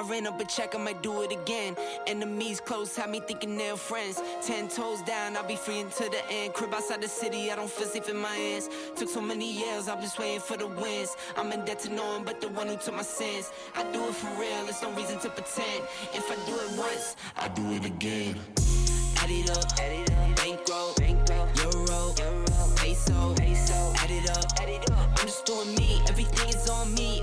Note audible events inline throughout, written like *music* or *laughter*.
I ran up a check, I might do it again. Enemies close, have me thinking they're friends. Ten toes down, I'll be free until the end. Crib outside the city, I don't feel safe in my hands. Took so many years, I'm just waiting for the wins. I'm in debt to no one but the one who took my sins. I do it for real, there's no reason to pretend. If I do it once, I do it again. Add it up, add it up. bankroll, bankroll, euro, euro, peso, peso. Add it up, add it up. I'm just doing me, everything is on me.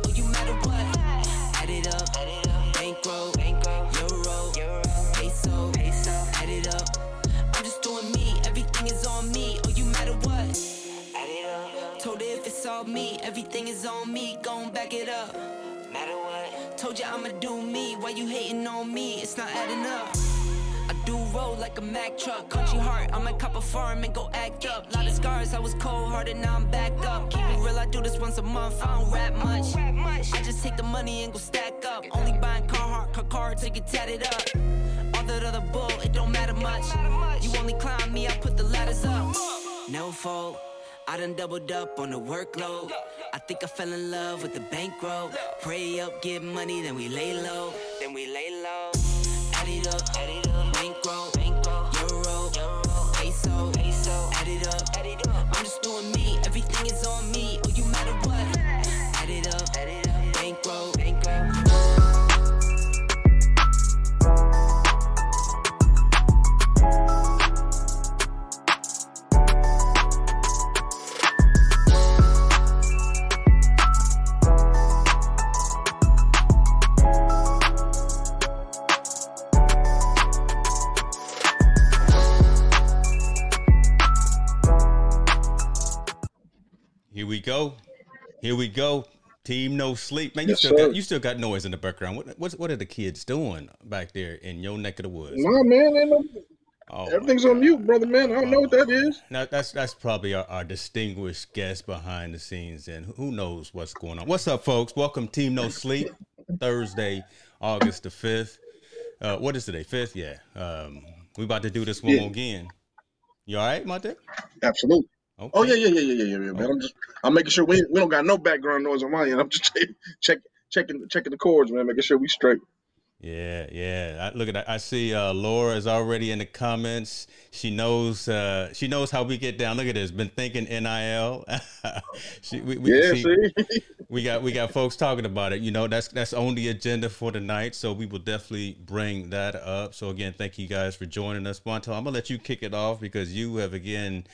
Everything is on me. Gon' back it up. Matter what? Told you I'ma do me. Why you hating on me? It's not adding up. I do roll like a Mack truck. Country heart, I might cop a farm and go act up. Lot of scars, I was cold hearted, now I'm back up. Keep it real, I do this once a month. I don't rap much. I just take the money and go stack up. Only buying Carhartt, car card to get tatted up. All that other bull, it don't matter much. You only climb me, I put the ladders up. No fault. I done doubled up on the workload. I think I fell in love with the bankroll. Pray up, get money, then we lay low. Then we lay low. Go. Here we go. Team no sleep. Man, you Yes, still sir. got you still got noise in the background. What what what are the kids doing back there in your neck of the woods? Nah, man, ain't no, Oh, everything's on mute, brother, man. I don't know what that is. Now that's that's probably our, our distinguished guest behind the scenes, and who knows what's going on. What's up, folks? Welcome, Team No Sleep, Thursday, August the fifth. Uh, what is today? Fifth, yeah. Um, we about to do this one Yeah. again. You all right, Monte? Absolutely. Okay. Oh yeah, yeah, yeah, yeah, yeah, yeah, man. I'm just, I'm making sure we we don't got no background noise on my end. I'm just *laughs* check, check, checking checking the chords, man, making sure we straight. Yeah, yeah. I, look at that. I see uh, Laura is already in the comments. She knows. Uh, she knows how we get down. Look at this. Been thinking nil. *laughs* she, we, we, Yeah, see, see. *laughs* we got we got folks talking about it. You know, that's that's on the agenda for tonight. So we will definitely bring that up. So again, thank you guys for joining us. Montel, I'm gonna let you kick it off because you have again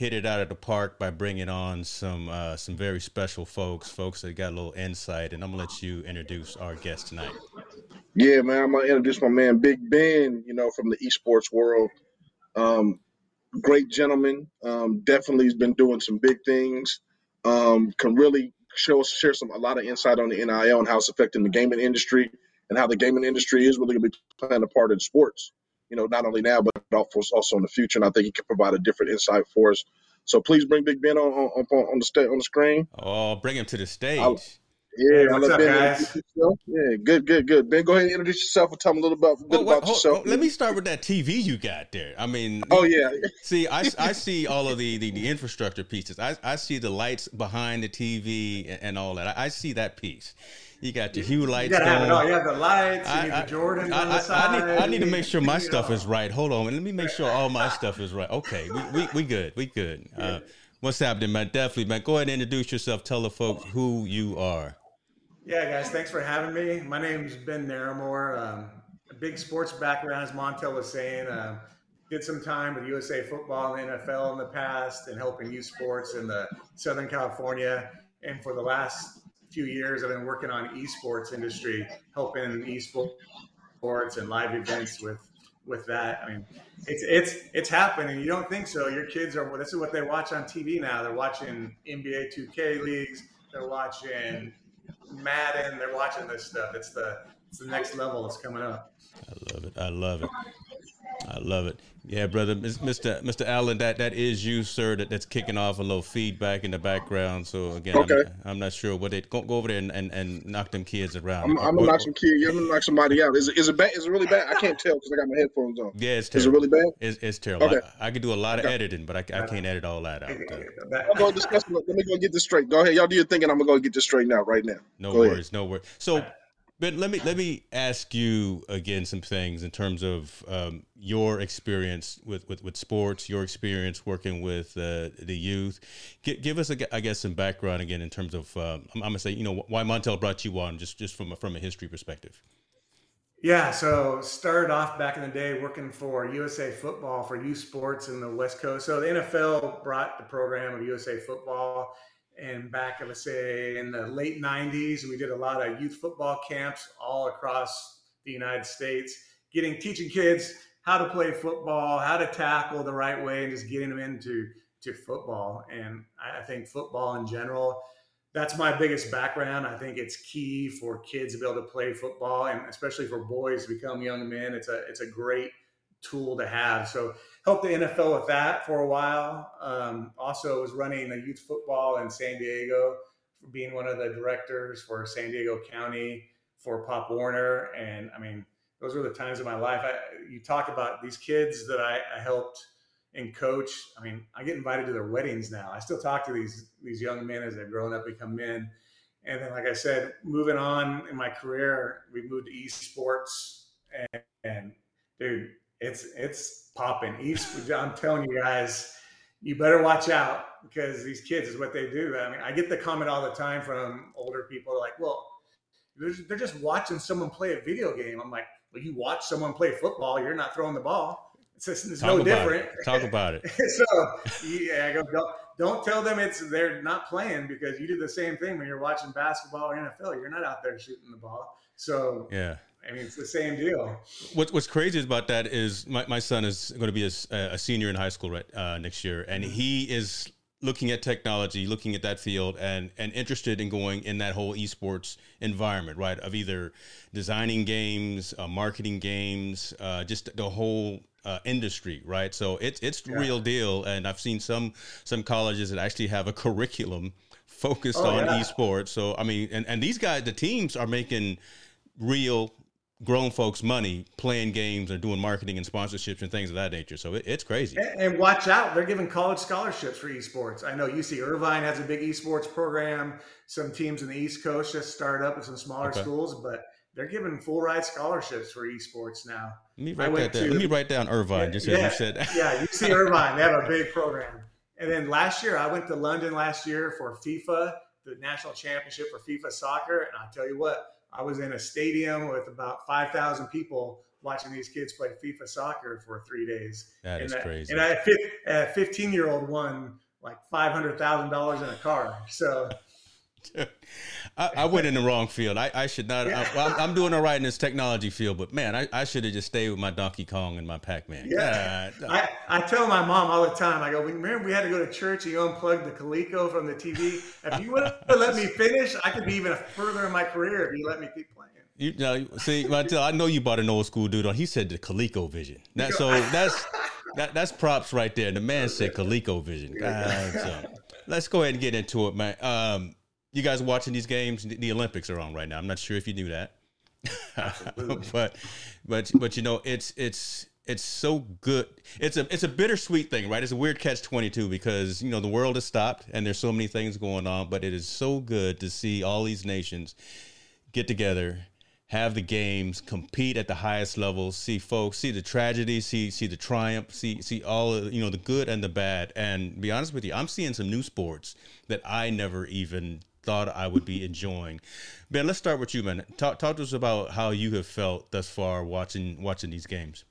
hit it out of the park by bringing on some uh, some very special folks, folks that got a little insight. And I'm gonna let you introduce our guest tonight. Yeah, man. I'm gonna introduce my man Big Ben. You know, from the esports world. Um, great gentleman. Um, definitely has been doing some big things. Um, can really show share some a lot of insight on the NIL and how it's affecting the gaming industry and how the gaming industry is really to be playing a part in sports. You know, not only now but also also in the future. And I think he can provide a different insight for us. So please bring Big Ben on on, on, on the sta- on the screen. Oh, bring him to the stage. I'll- Yeah, Hey, what's up, Ben guys? Yeah, good, good, good. Ben, go ahead and introduce yourself and tell me a little about Well, about hold- yourself. hold- let me start with that TV you got there. I mean, Oh yeah, see, I, *laughs* I see all of the, the, the infrastructure pieces. I, I see the lights behind the TV and, and all that. I, I see that piece. You got the hue You lights gotta have it all. You have the lights, you I, need I, the Jordans I, on the I- side. I need, I need to make sure my *laughs* stuff is right. Hold on, let me make sure all my stuff is right. Okay, we, we, we good, we good. *laughs* Uh, what's happening, man? Definitely, man. Go ahead and introduce yourself. Tell the folks who you are. Yeah, guys, thanks for having me. My name's Ben Narramore. Um, a big sports background, as Montel was saying. Uh, did some time with USA Football and NFL in the past, and helping youth sports in the Southern California. And for the last few years, I've been working on esports industry, helping esports and live events with with that. I mean, it's it's it's happening. You don't think so? Your kids are. This is what they watch on TV now. They're watching NBA 2K leagues. They're watching Madden. They're watching this stuff. It's the it's the next level that's coming up. I love it. I love it. I love it. Yeah, brother, Mr. Mr. Allen, that that is you, sir. That that's kicking off a little feedback in the background. So again, Okay. I'm, I'm not sure what they go, go over there and, and, and knock them kids around. I'm, I'm gonna knock some kid. I'm gonna knock somebody out. Is it is it bad? Is it really bad? I can't tell because I got my headphones on. Yeah, it's terrible. Is it really bad? It's, it's terrible. Okay. I, I could do a lot of Okay. editing, but I, I can't edit all that out. Uh, I'm gonna discuss. Let me go get this straight. Go ahead, y'all do your thinking. I'm gonna go get this straight now, right now. no Go ahead. worries, no worries. So, But let me let me ask you again some things in terms of um, your experience with, with, with sports, your experience working with uh, the youth. G- give us, a, I guess, some background again in terms of. Um, I'm, I'm, gonna say, you know, why Montel brought you on, just just from a, from a history perspective. Yeah, so started off back in the day working for USA Football for youth sports in the West Coast. So the NFL brought the program of USA Football and back, let's say, in the late 90s, we did a lot of youth football camps all across the United States, getting teaching kids how to play football, how to tackle the right way, and just getting them into to football. And I think football in general, that's my biggest background. I think it's key for kids to be able to play football, and especially for boys to become young men. It's a it's a great tool to have. So helped the NFL with that for a while. Um, also was running a youth football in San Diego, being one of the directors for San Diego County for Pop Warner. And I mean, those were the times of my life. I, you talk about these kids that I, I helped and coach. I mean, I get invited to their weddings now. I still talk to these these young men as they've grown up, become men. And then, like I said, moving on in my career, we moved to esports, and, and dude, it's it's popping. East, I'm telling you guys, you better watch out because these kids is what they do. I mean, I get the comment all the time from older people like, "Well, they're just watching someone play a video game." I'm like, "Well, you watch someone play football. You're not throwing the ball. It's, just, it's no different." It. Talk *laughs* about it. so yeah, I go. Don't, don't tell them it's they're not playing because you do the same thing when you're watching basketball or NFL. You're not out there shooting the ball. So yeah, I mean, it's the same deal. What, what's crazy about that is my, my son is going to be a, a senior in high school right, uh, next year, and mm-hmm. he is looking at technology, looking at that field, and and interested in going in that whole esports environment, right? Of either designing games, uh, marketing games, uh, just the whole uh, industry, right? So it's it's the yeah. real deal, and I've seen some some colleges that actually have a curriculum focused oh, on yeah. esports. So I mean, and and these guys, the teams are making real grown folks money playing games or doing marketing and sponsorships and things of that nature. So it, it's crazy. And, and, watch out, they're giving college scholarships for esports. I know UC Irvine has a big esports program. Some teams in the East Coast just started up in some smaller okay. schools, but they're giving full ride scholarships for esports now. Let me write that down. To, Let me write down Irvine, yeah, just yeah, as you said. yeah, *laughs* UC Irvine, they have a big program. And then last year, I went to London last year for FIFA, the national championship for FIFA soccer. And I'll tell you what, I was in a stadium with about 5,000 people watching these kids play FIFA soccer for three days. That and is crazy. And I, a 15 year old won like $500,000 in a car. So *laughs* I, I, went in the wrong field. I, I should not. Yeah. I, am doing all right in this technology field, but man, I, I should have just stayed with my Donkey Kong and my Pac Man. Yeah. I, I tell my mom all the time. I go, remember we had to go to church and you unplugged the Coleco from the TV. If you would have let me finish, I could be even further in my career if you let me keep playing. You know, see, I know you bought an old school dude on. He said the ColecoVision. That, so *laughs* that's that, that's props right there. The man said ColecoVision. God, so let's go ahead and get into it, man. Um, you guys watching these games? The Olympics are on right now. I'm not sure if you knew that, *laughs* but but but you know it's it's it's so good. It's a it's a bittersweet thing, right? It's a weird catch twenty two because you know the world has stopped and there's so many things going on, but it is so good to see all these nations get together, have the games, compete at the highest level, see folks, see the tragedy, see see the triumph, see see all you know the good and the bad. And be honest with you, I'm seeing some new sports that I never even thought I would be enjoying. Ben, let's start with you, man. Talk talk to us about how you have felt thus far watching watching these games.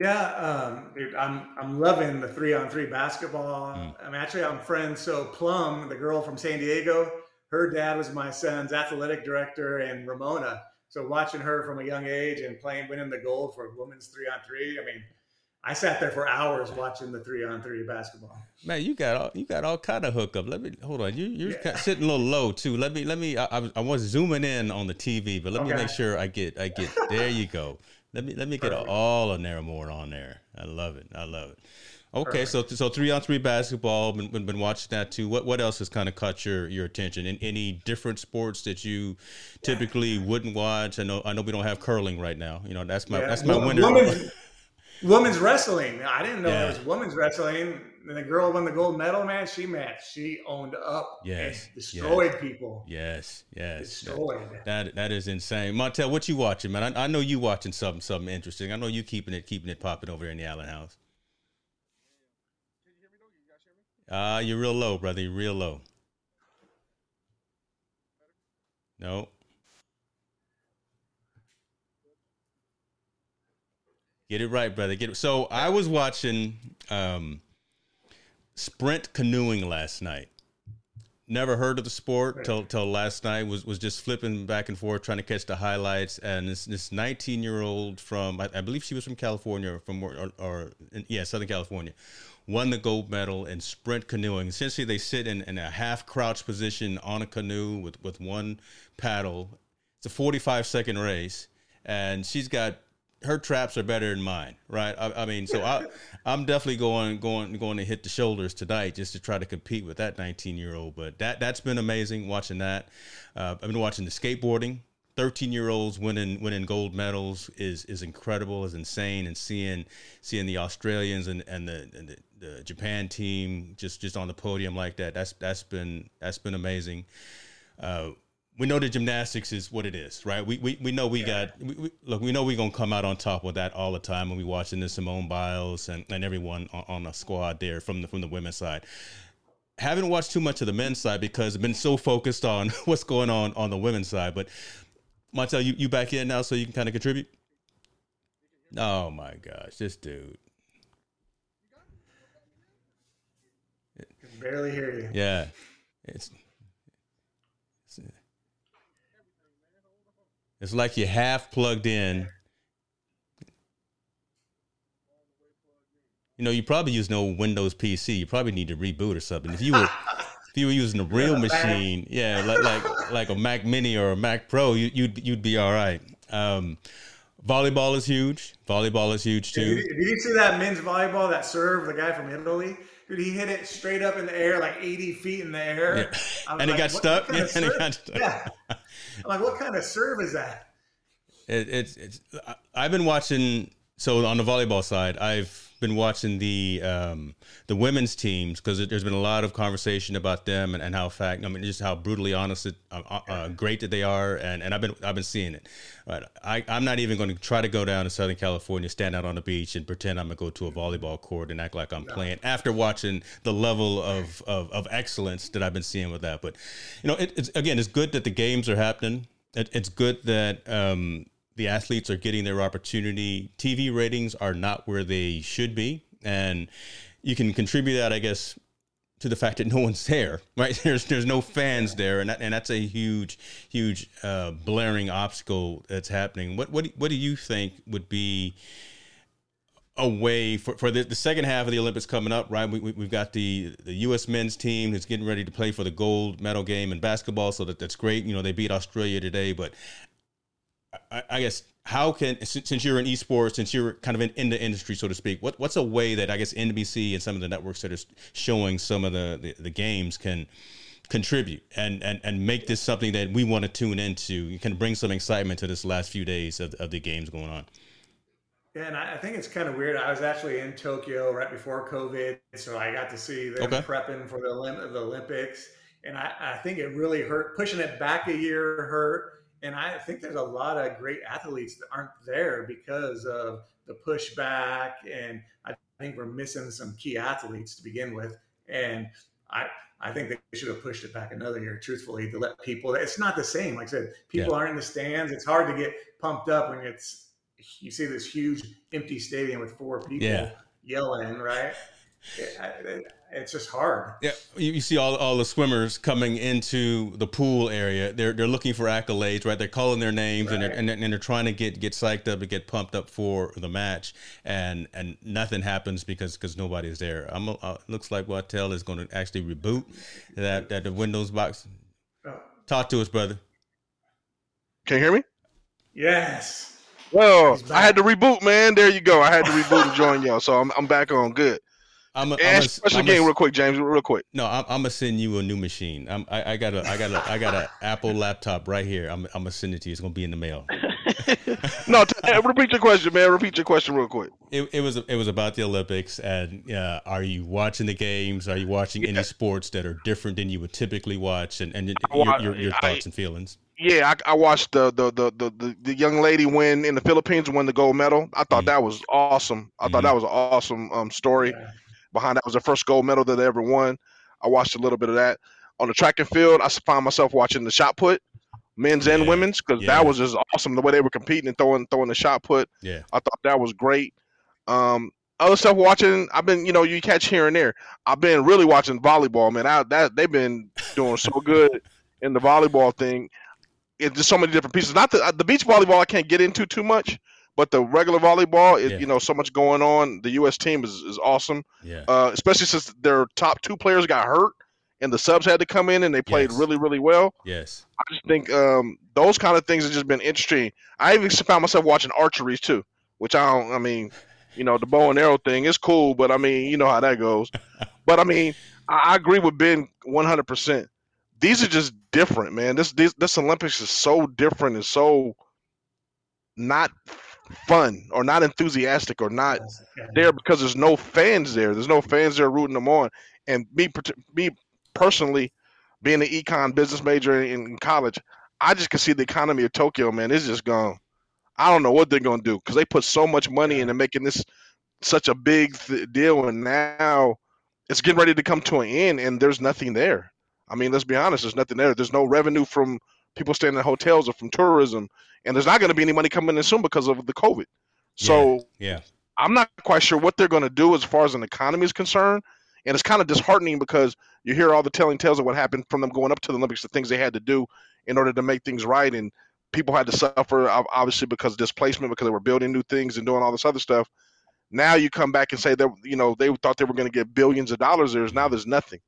Yeah, um, dude, I'm I'm loving the three on three basketball. Mm. I'm actually I'm friends. So Plum, the girl from San Diego, her dad was my son's athletic director, and Ramona. So watching her from a young age and playing, winning the gold for women's three on three. I mean, I sat there for hours watching the three on three basketball. Man, you got all you got all kind of hookup. Let me hold on. You you're yeah. sitting a little low too. Let me let me. I, I, was zooming in on the TV, but let okay. me make sure I get I get. There you go. Let me let me get all of Narramore on there. I love it. I love it. Okay, Perfect. so so three on three basketball. Been, been, been watching that too. What what else has kind of caught your your attention? In any different sports that you typically wouldn't watch? I know I know we don't have curling right now. You know that's my yeah. that's my winter. *laughs* *laughs* women's wrestling. I didn't know Yeah. there was women's wrestling. And the girl won the gold medal, man. She matched. She owned up Yes, and destroyed people. Yes, yes. Destroyed. that that is insane. Montel, what you watching, man? I, I know you watching something something interesting. I know you keeping it keeping it popping over there in the Allen house. Ah, you're real low, brother. You're real low. No. Get it right, brother. Get it. So I was watching um, sprint canoeing last night. Never heard of the sport till till last night. Was was just flipping back and forth trying to catch the highlights. And this this 19 year old from I, I believe she was from California or from or, or yeah Southern California, won the gold medal in sprint canoeing. Essentially, they sit in, in a half crouch position on a canoe with with one paddle. It's a 45 second race, and she's got her traps are better than mine, right? I, I mean, so I, *laughs* I'm definitely going going going to hit the shoulders tonight just to try to compete with that 19 year old. But that that's been amazing watching that. Uh, I've been watching the skateboarding. 13 year olds winning winning gold medals is is incredible, is insane, and seeing seeing the Australians and and the, and the the Japan team just just on the podium like that. That's that's been that's been amazing. Uh, we know the gymnastics is what it is, right? We we, we know we got we, we, look. We know we're gonna come out on top with that all the time when we watching the Simone Biles and, and everyone on, on the squad there from the from the women's side. Haven't watched too much of the men's side because I've been so focused on *laughs* what's going on on the women's side. But Montel, you you back in now, so you can kind of contribute. Oh my gosh, this dude. Can barely hear you. Yeah, it's it's, it's like you're half plugged in. You know, you probably use no Windows PC. You probably need to reboot or something. If you were if you were using a real *laughs* machine, yeah, like like like a Mac Mini or a Mac Pro, you, you'd you'd be all right. Um, volleyball is huge. Volleyball is huge Did too. you, did you see that men's volleyball that serve the guy from Italy? Dude, he hit it straight up in the air, like 80 feet in the air. Yeah. I was And it *laughs* got stuck? what kind of Yeah, and it got stuck. I'm like, what kind of serve is that? It, it's it's. I've been watching. So on the volleyball side, I've been watching the um, the women's teams because there's been a lot of conversation about them and, and how fact. I mean, just how brutally honest, it, uh, uh, uh, great that they are, and, and I've been I've been seeing it. But I I'm not even going to try to go down to Southern California, stand out on the beach, and pretend I'm gonna go to a volleyball court and act like I'm playing after watching the level of, of, of excellence that I've been seeing with that. But you know, it, it's again, it's good that the games are happening. It, it's good that um, the athletes are getting their opportunity. TV ratings are not where they should be, and you can contribute that, I guess, to the fact that no *laughs* one's there, right? *laughs* There's there's no fans there, and that, and that's a huge, huge uh, blaring obstacle that's happening. What what do- what do you think would be a way for, for the, the second half of the Olympics coming up, right? We, we, we've got the, the U.S. men's team that's getting ready to play for the gold medal game in basketball, so that, that's great. You know, they beat Australia today, but I, I guess how can since since you're in esports, since you're kind of in, in the industry, so to speak, what what's a way that I guess NBC and some of the networks that are showing some of the, the, the games can contribute and, and and make this something that we want to tune into? You can bring some excitement to this last few days of, of the games going on. Yeah, and I I think it's kind of weird. I was actually in Tokyo right before COVID, so I got to see them Okay. prepping for the, the Olympics. And I, I think it really hurt. Pushing it back a year hurt. And I think there's a lot of great athletes that aren't there because of the pushback. And I think we're missing some key athletes to begin with. And I, I think they should have pushed it back another year, truthfully, to let people. It's not the same. Like I said, people aren't in the stands. It's hard to get pumped up when it's you see this huge empty stadium with four people Yeah. yelling, right? It- it- it's just hard. Yeah, you, you see all, all the swimmers coming into the pool area. They're they're looking for accolades, right? They're calling their names and, they're, Right. and they're- and they're trying to get get psyched up and get pumped up for the match, and and nothing happens because because nobody's there. I'm uh, looks like Montel is going to actually reboot that that the Windows box. Oh, Talk to us, brother. Can you hear me? yes. Well, I had to reboot, man. There you go. I had to reboot and join y'all, so I'm I'm back on. Good. I'm a, And special game, real quick, James, real quick. No, I'm, I'm gonna send you a new machine. I'm, I, I got a, I got a, I got a Apple laptop right here. I'm, I'm gonna send it to you. It's gonna be in the mail. *laughs* no, t- repeat your question, man. Repeat your question real quick. It, it was it was about the Olympics, and uh, are you watching the games? Are you watching yeah. any sports that are different than you would typically watch? And and your, your, your, thoughts I, and feelings. Yeah, I, I watched the, the the, the the young lady win in the Philippines win the gold medal. I thought mm that was awesome. I mm-hmm. thought that was an awesome um, story. Yeah. Behind that was the first gold medal that they ever won. I watched a little bit of that on the track and field. I found myself watching the shot put men's and women's, because yeah. that was just awesome the way they were competing and throwing throwing the shot put. Yeah, I thought that was great. Um, other stuff watching, I've been, you know, you catch here and there. I've been really watching volleyball, man. I, that they've been doing so good in the volleyball thing. It's just so many different pieces. Not the uh, the beach volleyball, I can't get into too much, but the regular volleyball is, yeah. you know, so much going on. The U.S. team is, is awesome. Yeah. Uh, especially since their top two players got hurt and the subs had to come in and they played yes. really, really well. Yes. I just think um, those kind of things have just been interesting. I even found myself watching archery too, which I don't. I mean, you know, the bow and arrow thing is cool, but I mean, you know how that goes. *laughs* but I mean, I, I agree with Ben one hundred percent. These are just different, man. This, this this Olympics is so different and so not fun or not enthusiastic or not there because there's no fans there. There's no fans there rooting them on. And me, me personally, being an econ business major in college, I just can see the economy of Tokyo, man. It's just gone. I don't know what they're gonna do because they put so much money into making this such a big th- deal, and now it's getting ready to come to an end, and there's nothing there. I mean, let's be honest, there's nothing there. There's no revenue from people staying in hotels or from tourism, and there's not going to be any money coming in soon because of the COVID. So, yeah, yeah. I'm not quite sure what they're going to do as far as an economy is concerned and it's kind of disheartening because you hear all the telling tales of what happened from them going up to the Olympics, the things they had to do in order to make things right, and people had to suffer obviously because of displacement because they were building new things and doing all this other stuff. Now you come back and say that you know they thought they were going to get billions of dollars. There's now there's nothing.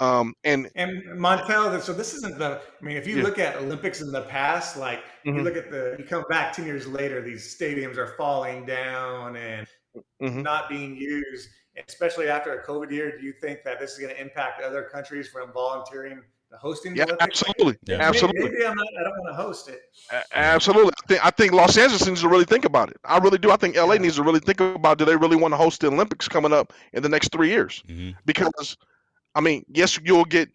Um, and and Montel, so this isn't the. I mean, if you yeah. look at Olympics in the past, like mm-hmm. you look at the, you come back ten years later, these stadiums are falling down and mm-hmm. not being used especially after a COVID year, do you think that this is going to impact other countries from volunteering the hosting yeah, Olympics? Absolutely. Yeah. absolutely. Maybe, I'm not, I don't want to host it. absolutely. I think, I think Los Angeles needs to really think about it. I really do. I think LA yeah. needs to really think about do they really want to host the Olympics coming up in the next three years? Mm-hmm. Because, I mean, yes, you'll get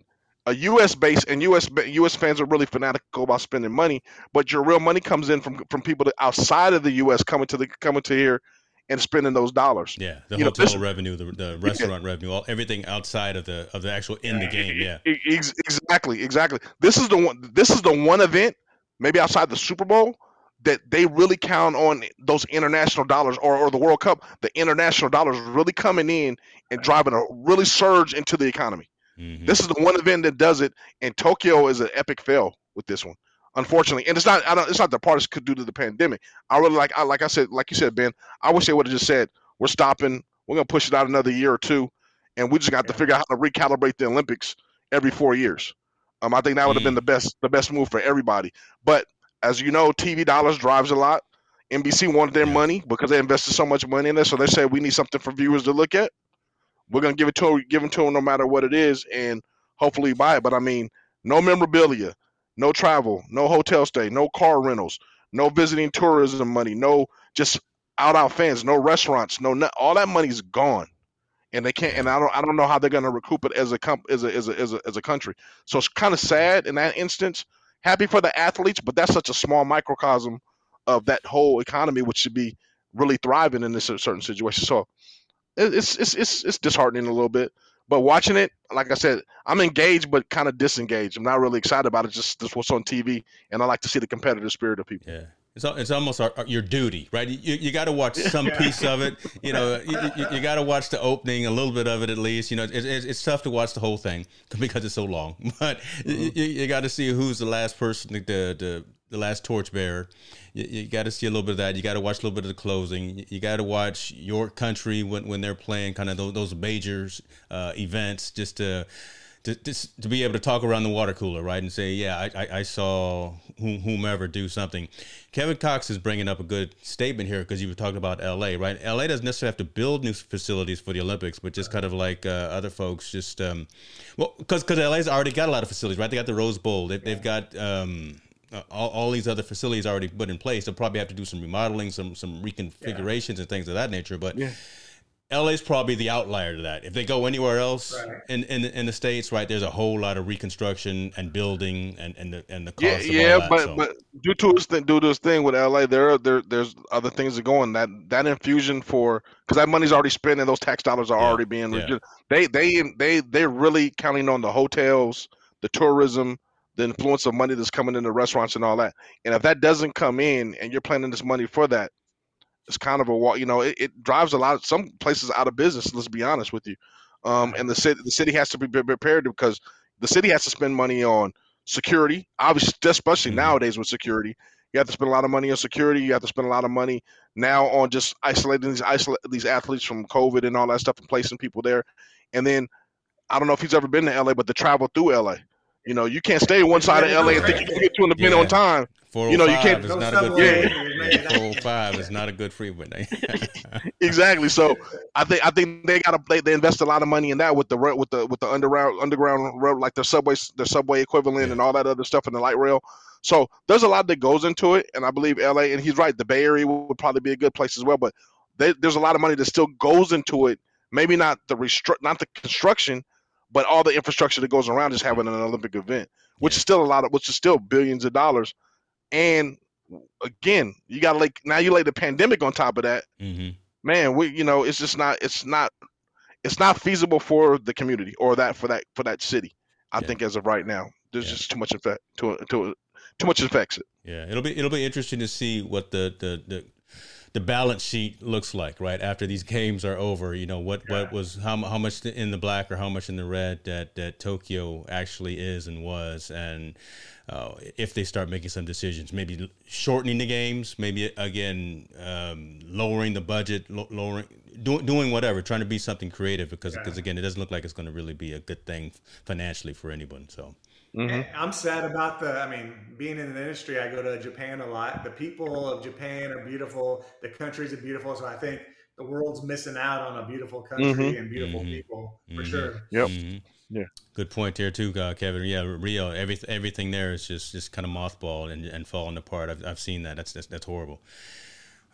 a U.S. base, and U.S. U.S. fans are really fanatical about spending money, but your real money comes in from from people outside of the U.S. coming to the coming to here and spending those dollars. Yeah, the you hotel know, revenue, the, the restaurant yeah. revenue, all everything outside of the of the actual in the game. Yeah, exactly, exactly. This is the one. This is the one event, maybe outside the Super Bowl, that they really count on those international dollars or, or the World Cup. The international dollars really coming in and driving a really surge into the economy. Mm-hmm. This is the one event that does it, and Tokyo is an epic fail with this one unfortunately. And it's not I don't it's not the parties could do to the pandemic. I really like I like I said, like you said, Ben, I wish they would have just said, We're stopping, we're gonna push it out another year or two, and we just got to figure out how to recalibrate the Olympics every four years. Um, I think that would have mm. been the best the best move for everybody. But as you know, TV dollars drives a lot. NBC wanted their money because they invested so much money in this, so they said we need something for viewers to look at. We're gonna give it to them, give them to them no matter what it is, and hopefully buy it. But I mean, no memorabilia, no travel, no hotel stay, no car rentals, no visiting tourism money, no just out out fans, no restaurants, no, all that money's gone, and they can't. And I don't I don't know how they're going to recoup it as a comp as a as a as a, as a country. So it's kind of sad in that instance. Happy for the athletes, but that's such a small microcosm of that whole economy, which should be really thriving in this certain situation. So it's it's it's it's disheartening a little bit. But watching it, like I said, I'm engaged but kind of disengaged. I'm not really excited about it. Just just what's on TV, and I like to see the competitive spirit of people. Yeah. It's, it's almost our, your duty, right? You, you got to watch *laughs* some piece of it. You know, you, you, you got to watch the opening, a little bit of it at least. You know, it's, it's tough to watch the whole thing *laughs* because it's so long. *laughs* But mm-hmm. you, you got to see who's the last person, the, the the last torchbearer. You, you got to see a little bit of that. You got to watch a little bit of the closing. You got to watch your country when, when they're playing kind of those, those major uh, events just to, to, to, be able to talk around the water cooler, right? And say, yeah, I, I, I saw whomever do something. Kevin Cox is bringing up a good statement here because you were talking about LA, right? LA doesn't necessarily have to build new facilities for the Olympics, but just kind of like uh, other folks, just um, well, because because LA's already got a lot of facilities, right? They got the Rose Bowl, they, have got um, all, all these other facilities already put in place. They'll probably have to do some remodeling, some some reconfigurations and things of that nature. But Yeah. LA's probably the outlier to that. If they go anywhere else Right. in, in in the states, right, there's a whole lot of reconstruction and building and and the and the cost Yeah, of yeah, all that. but so. but due to his thing, due to his thing with LA, there are there there's other things that going that that infusion for because that money's already spent and those tax dollars are Yeah, already being yeah. redu- they they they they're really counting on the hotels, the tourism, the influence of money that's coming in the restaurants and all that. And if that doesn't come in and you're planning this money for that, it's kind of a you know it, it drives a lot of some places out of business. Let's be honest with you. Um, and the city the city has to be prepared because the city has to spend money on security, obviously, especially Mhm. nowadays with security. You have to spend a lot of money on security. You have to spend a lot of money now on just isolating these isolate these athletes from COVID and all that stuff and placing people there. And then I don't know if he's ever been to LA, but to travel through LA, you know, you can't stay one side of LA and think you can get to an event Yeah. on time. Oh you know, you 405 can't- is No not a good subway, freeway. Yeah, 405 is not a good freeway. *laughs* exactly. So I think I think they got to they, they invest a lot of money in that with the with the with the underground underground road like their subway their subway equivalent Yeah. and all that other stuff and the light rail. So there's a lot that goes into it, and I believe LA and he's right. The Bay Area would probably be a good place as well, but they, there's a lot of money that still goes into it. Maybe not the restru- not the construction, but all the infrastructure that goes around just having an Olympic event, which Yeah. is still a lot of which is still billions of dollars. And again, you got to like now you lay the pandemic on top of that hmm man we you know it's just not it's not it's not feasible for the community or that for that for that city i Yeah. think as of right now there's Yeah. just too much effect to to too much affects it Yeah, it'll be it'll be interesting to see what the the the, the balance sheet looks like right after these games are over. You know what what was how how much in the black or how much in the red that that Tokyo actually is and was, and uh, if they start making some decisions, maybe shortening the games, maybe again um, lowering the budget, lo- lowering. Do, doing whatever, trying to be something creative because, because again, it doesn't look like it's going to really be a good thing financially for anyone. So, And I'm sad about the. I mean, being in the industry, I go to Japan a lot. The people of Japan are beautiful. The countries are beautiful. So I think the world's missing out on a beautiful country and beautiful Mhm. people for Mhm. sure. Yep. Mhm. Yeah. Good point there too, uh, Kevin. Yeah, Rio. Everything, everything there is just just kind of mothballed and, and falling apart. I've, I've seen that. That's, that's that's horrible.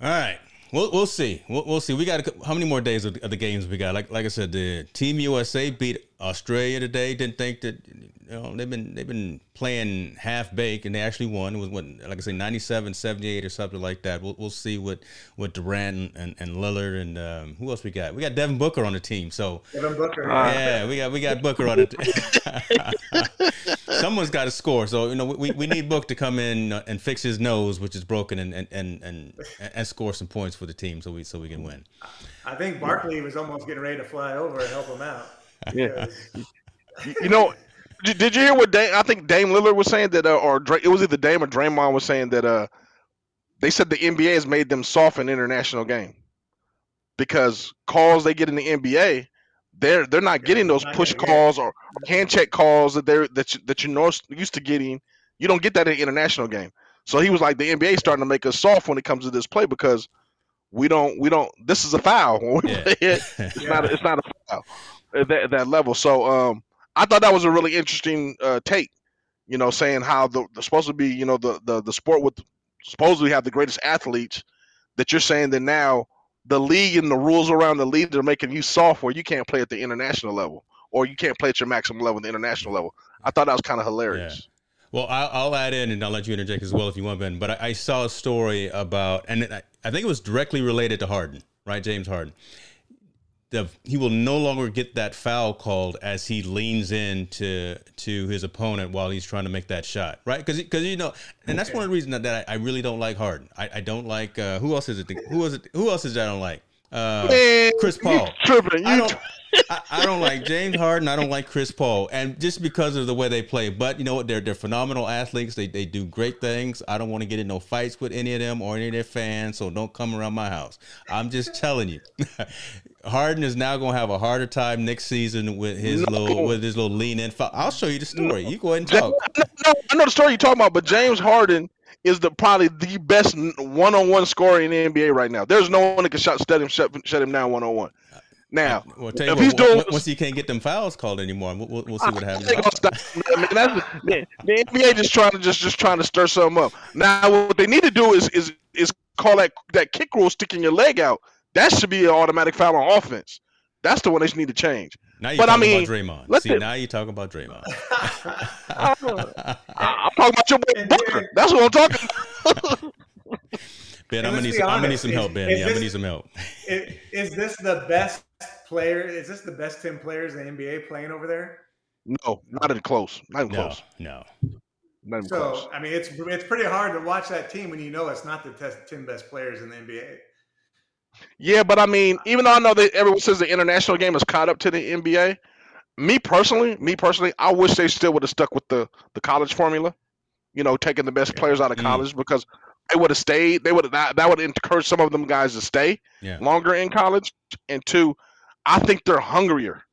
All right, we'll we'll see. We'll, we'll see. We got a, how many more days of, of the games we got? Like like I said, the Team USA beat Australia today. Didn't think that you know they've been they've been playing half baked and they actually won. It was what like I say 97, 78 or something like that. We'll we'll see what what Durant and, and Lillard and um, who else we got? We got Devin Booker on the team. So Devin Booker. yeah, we got we got Booker on it. *laughs* Someone's got to score, so you know we, we need Book to come in uh, and fix his nose, which is broken, and and, and and and score some points for the team, so we so we can win. I think Barkley was almost getting ready to fly over and help him out. Yeah. You- you know did, did you hear what Dame, i think dame lillard was saying that uh, or Dray, it was either dame or draymond was saying that uh they said the nba has made them soft in international game because calls they get in the nba they're they're not getting those not push calls or hand check calls that they're that you, that you know used to getting. You don't get that in international game. So he was like, the NBA is starting to make us soft when it comes to this play because we don't we don't. This is a foul *laughs* when we Yeah. play it. *laughs* It's not a, it's not a foul at that, that level. So um, I thought that was a really interesting uh, take. You know, saying how the, the supposed to be you know the the the sport with supposedly have the greatest athletes that you're saying that now the league and the rules around the league are making you soft where you can't play at the international level or you can't play at your maximum level at the international level. I thought that was kind of hilarious. Well, I'll, add in, and I'll let you interject as well if you want, Ben. But I, saw a story about, and I think it was directly related to Harden, right? James Harden. The, he will no longer get that foul called as he leans in to to his opponent while he's trying to make that shot, right? Because because you know, and that's one of the reasons that, that I, I really don't like Harden. I, I don't like uh, who else is it? Who is it? Who else is that I don't like? Uh, Man, Chris Paul. tripping. I don't. I, I don't like James Harden. I don't like Chris Paul, and just because of the way they play. But you know what? They're they're phenomenal athletes. They they do great things. I don't want to get in no fights with any of them or any of their fans. So don't come around my house. I'm just telling you. *laughs* Harden is now going to have a harder time next season with his No. little with his little lean in. foul. I'll show you the story. You go ahead and talk. no, no, I know the story you're talking about, but James Harden is the probably the best one-on-one scorer in the NBA right now. There's no one that can shut, shut him shut, shut him down one-on-one. Now, well, tell you if what, he's doing once he can't get them fouls called anymore, we'll, we'll, we'll see what happens. I mean, the, the NBA just trying to just just trying to stir something up. Now, what they need to do is is is call that that kick rule sticking your leg out. That should be an automatic foul on offense. That's the one they should need to change. Now you're But I talking mean, about Draymond. let's See, say- now you're talking about Draymond. I, *laughs* uh, I'm talking about your boy Booker. That's what I'm talking. about. *laughs* Ben, I'm gonna need be some, I'm gonna need some help, Ben. is Yeah, I'm gonna need some help. *laughs* is, is this the best player? Is this the best ten players in the NBA playing over there? No, not even close. Not even No, close. no. Not even So close. I mean, it's it's pretty hard to watch that team when you know it's not the test, ten best players in the NBA. Yeah, but I mean, even though I know that everyone says the international game is caught up to the NBA, me personally, me personally, I wish they still would have stuck with the the college formula. You know, taking the best players out of Mm. college because they would have stayed. They would have that, that would encourage some of them guys to stay Yeah. longer in college. And two, I think they're hungrier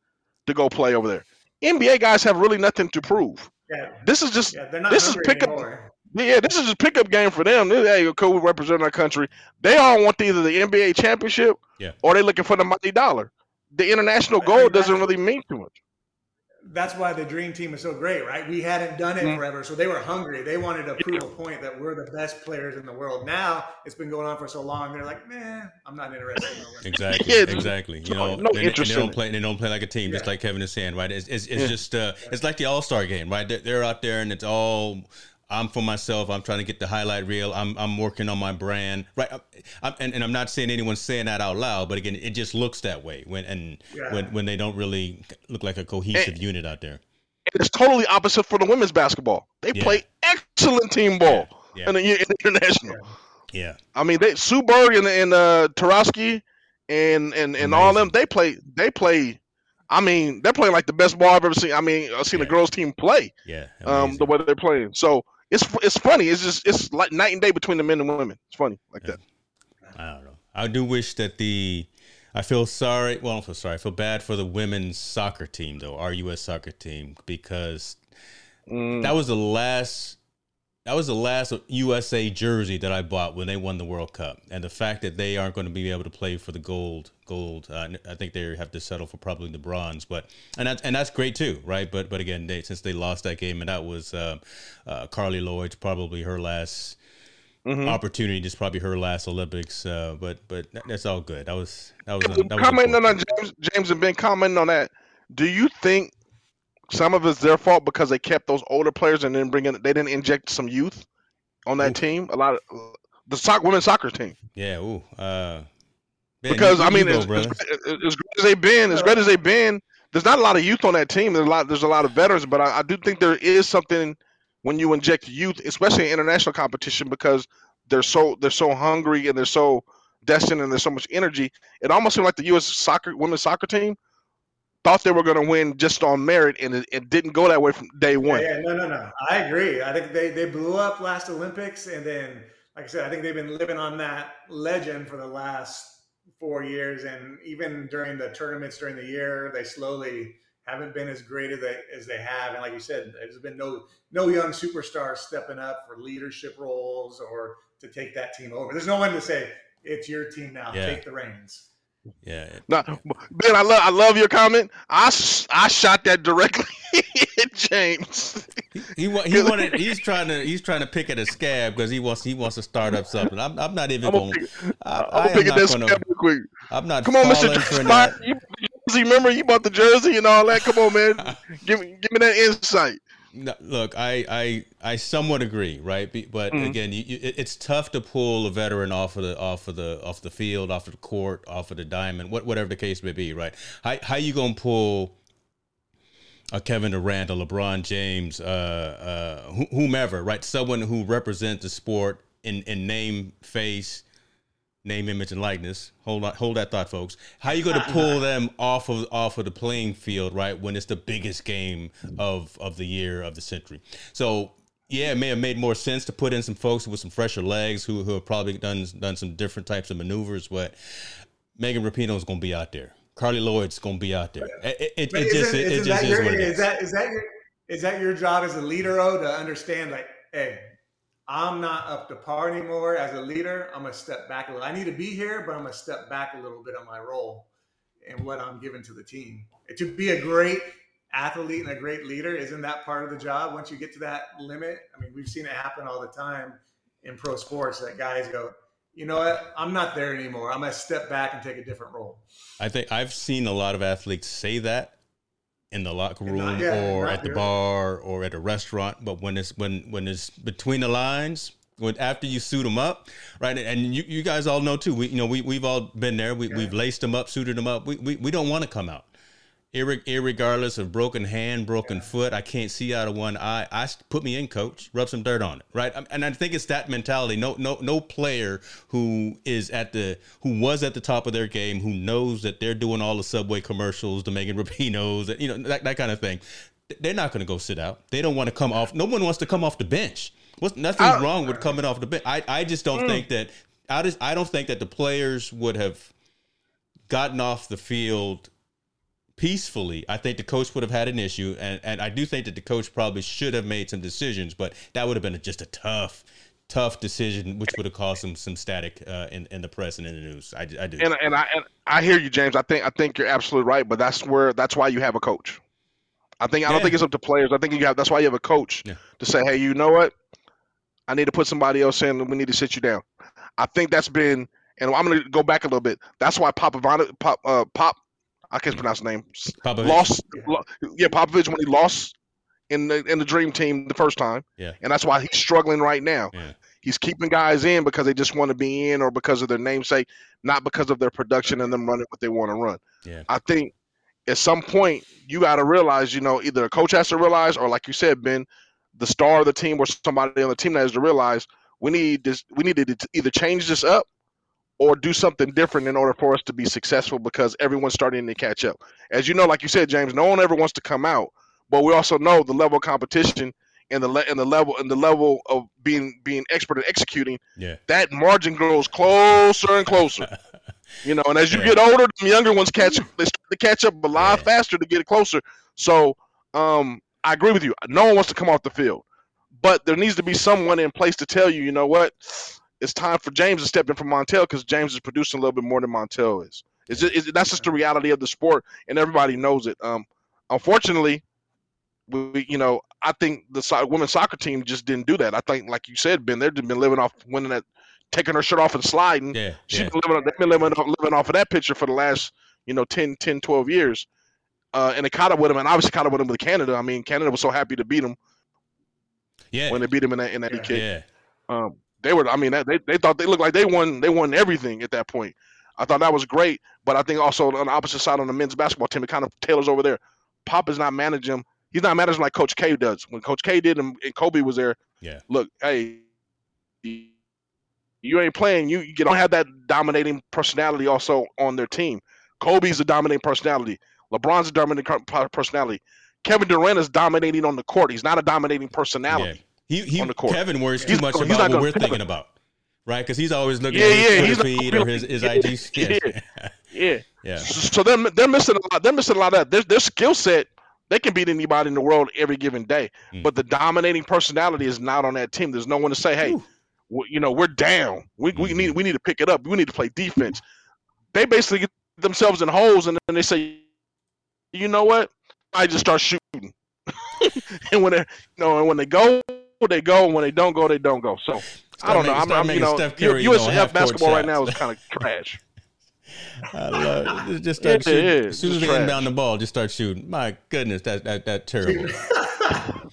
to go play over there. NBA guys have really nothing to prove. Yeah, This is just yeah, This is pick pickup- anymore. Yeah, this is a pickup game for them. They, hey, cool, we represent our country. They all want either the NBA championship Yeah. or they're looking for the mighty dollar. The international I goal doesn't really mean too much. That's why the dream team is so great, right? We hadn't done it Mm. forever, so they were hungry. They wanted to prove a point that we're the best players in the world. Now it's been going on for so long. They're like, man, I'm not interested. In *laughs* the Exactly. Yeah, exactly. You know, no and, and interest they don't play. They don't play like a team, just like Kevin is saying, right? It's it's, it's Yeah. just uh, it's like the All Star game, right? They're, they're out there, and it's all. I'm for myself. I'm trying to get the highlight reel. I'm I'm working on my brand, right? I'm, and, and I'm not saying anyone's saying that out loud, but again, it just looks that way when and Yeah. when when they don't really look like a cohesive unit out there. It's totally opposite for the women's basketball. They Yeah. play excellent team ball Yeah. in, the, in the international. Yeah, I mean, they Sue Bird and, and uh, Taurasi and and, and all them, they play. They play. I mean, they're playing like the best ball I've ever seen. I mean, I've seen Yeah. the girls team play. yeah. Um, the way they're playing. So it's it's funny. It's just it's like night and day between the men and women. It's funny like Yeah. that. I don't know. I do wish that the. I feel sorry. Well, I don't feel sorry. I feel bad for the women's soccer team, though, our U.S. soccer team, because Mm. that was the last. That was the last USA jersey that I bought when they won the World Cup, and the fact that they aren't going to be able to play for the gold, gold. Uh, I think they have to settle for probably the bronze, but and that's and that's great too, right? But but again, they, since they lost that game, and that was uh, uh, Carli Lloyd's probably her last Mhm. opportunity. Just probably her last Olympics, uh, but but that's all good. That was that was that was commenting on James, James and Ben commenting on that. Do you think some of it's their fault because they kept those older players and then bring in they didn't inject some youth on that Oof. team? A lot of the soccer women's soccer team Yeah. Ooh. Uh, Ben, because I mean, go, as, as, as great as they've been, as great as they've been, there's not a lot of youth on that team. There's a lot. There's a lot of veterans, but I, I do think there is something when you inject youth, especially in international competition, because they're so they're so hungry and they're so destined and there's so much energy. It almost seemed like the U.S. soccer women's soccer team thought they were going to win just on merit, and it, it didn't go that way from day one. Yeah, yeah, no, no, no. I agree. I think they, they blew up last Olympics, and then, like I said, I think they've been living on that legend for the last four years, and even during the tournaments during the year, they slowly haven't been as great as they as they have. And like you said, there's been no no young superstars stepping up for leadership roles or to take that team over. There's no one to say it's your team now. Yeah. Take the reins. Yeah. No, Ben, I love I love your comment. I I shot that directly *laughs* at James. He wa- he wanted he's trying to he's trying to pick at a scab because he wants he wants to start up something. I'm, I'm not even I'm going. gonna pick, I, I'm I gonna am pick at that going scab real quick. I'm not. Come on, Mr. falling for Smart. that. You jersey, remember you bought the jersey and all that. Come on, man. *laughs* give me give me that insight. No, look, I, I I somewhat agree, right? But Mhm. again, you, you, it's tough to pull a veteran off of the off of the off the field, off of the court, off of the diamond, what, whatever the case may be, right? How how you gonna pull a Kevin Durant, a LeBron James, uh, uh, wh- whomever, right? Someone who represents the sport in in name, face, name, image, and likeness. Hold on, hold that thought, folks. How you going to pull *laughs* them off of off of the playing field, right? When it's the biggest game of of the year of the century. So yeah, it may have made more sense to put in some folks with some fresher legs who who have probably done done some different types of maneuvers, but Megan Rapinoe is going to be out there. Carli Lloyd's going to be out there. It, it, it, just it, it just is your, what it is is. that is that your is that your job as a leader oh to understand like hey i'm not up to par anymore as a leader i'm gonna step back a little i need to be here but i'm gonna step back a little bit on my role and what I'm giving to the team. To be a great athlete and a great leader, isn't that part of the job? Once you get to that limit, I mean, we've seen it happen all the time in pro sports that guys go, you know what, I'm not there anymore. I'm gonna step back and take a different role. I think I've seen a lot of athletes say that in the locker room yeah, or at the bar or at a restaurant, but when it's when when it's between the lines, when after you suit them up, right? And you, you guys all know too. We you know we we've all been there. We, yeah. We've laced them up, suited them up. We we, we don't want to come out irregardless of broken hand, broken yeah. foot, I can't see out of one eye. I put me in, coach. Rub some dirt on it, right? And I think it's that mentality. No, no, no player who is at the who was at the top of their game, who knows that they're doing all the Subway commercials, the Megan Rapinoes, you know that, that kind of thing. They're not going to go sit out. They don't want to come off. No one wants to come off the bench. What's nothing's wrong with coming off the bench. I, I just don't mm. think that. I just I don't think that the players would have gotten off the field peacefully, I think the coach would have had an issue, and and I do think that the coach probably should have made some decisions, but that would have been just a tough. Tough decision, which would have caused some some static uh, in in the press and in the news. I, I do, and and I and I hear you, James. I think I think you're absolutely right, but that's where that's why you have a coach. I think I don't think it's up to players. I think you have that's why you have a coach yeah. to say, hey, you know what? I need to put somebody else in, and we need to sit you down. I think that's been, and I'm going to go back a little bit. That's why Pop Pop uh, Pop I can't pronounce the name. Popovich. Lost, yeah. yeah, Popovich when he lost in the in the Dream Team the first time. Yeah, and that's why he's struggling right now. Yeah. He's keeping guys in because they just want to be in or because of their namesake, not because of their production and them running what they want to run. Yeah, I think at some point you got to realize, you know, either a coach has to realize, or like you said, Ben, the star of the team or somebody on the team that has to realize we need this. We need to either change this up or do something different in order for us to be successful because everyone's starting to catch up. As you know, like you said, James, no one ever wants to come out, but we also know the level of competition and the le- and the level and the level of being being expert at executing. Yeah, that margin grows closer and closer. *laughs* you know, and as you yeah. get older, the younger ones catch they start to catch up a lot yeah. faster to get it closer. So, um, I agree with you. No one wants to come off the field, but there needs to be someone in place to tell you, you know what it's time for James to step in for Montel because James is producing a little bit more than Montel is. It's just, it's, that's just the reality of the sport, and everybody knows it. Um, unfortunately, we, you know, I think the so- women's soccer team just didn't do that. I think, like you said, Ben, they've been living off winning that, taking her shirt off and sliding. Yeah, she's yeah. been living, they've been living off, living off of that picture for the last, you know, 10, 10 12 years. Uh, and it caught up with them, and obviously caught up with them with Canada. I mean, Canada was so happy to beat them. Yeah, when they beat them in that in that yeah. kick. Yeah. Um, they were. I mean, they they thought they looked like they won. They won everything at that point. I thought that was great, but I think also on the opposite side on the men's basketball team, it kind of tailors over there. Pop is not managing. He's not managing like Coach K does. When Coach K did and, and Kobe was there, yeah. Look, hey, you ain't playing. You you don't have that dominating personality also on their team. Kobe's a dominating personality. LeBron's a dominating personality. Kevin Durant is dominating on the court. He's not a dominating personality. He, he on the court. Kevin worries too he's, much about what we're thinking about, right? Because he's always looking yeah, at his yeah, he's feed or his, his IG. Yeah, yeah, *laughs* yeah. So they're they're missing a lot. They're missing a lot of that. Their their skill set. They can beat anybody in the world every given day, mm. but the dominating personality is not on that team. There's no one to say, "Hey, you know, we're down. We, we mm-hmm. need we need to pick it up. We need to play defense." They basically get themselves in holes, and then they say, "You know what? I just start shooting." *laughs* and when they, you know, and when they go, they go, and when they don't go, they don't go. So I don't know. I'm, I'm you know, Curry, USA basketball right now is kind of trash. *laughs* I love it. Just start shooting. As soon as they inbound the ball, just start shooting. My goodness, that that that terrible. *laughs*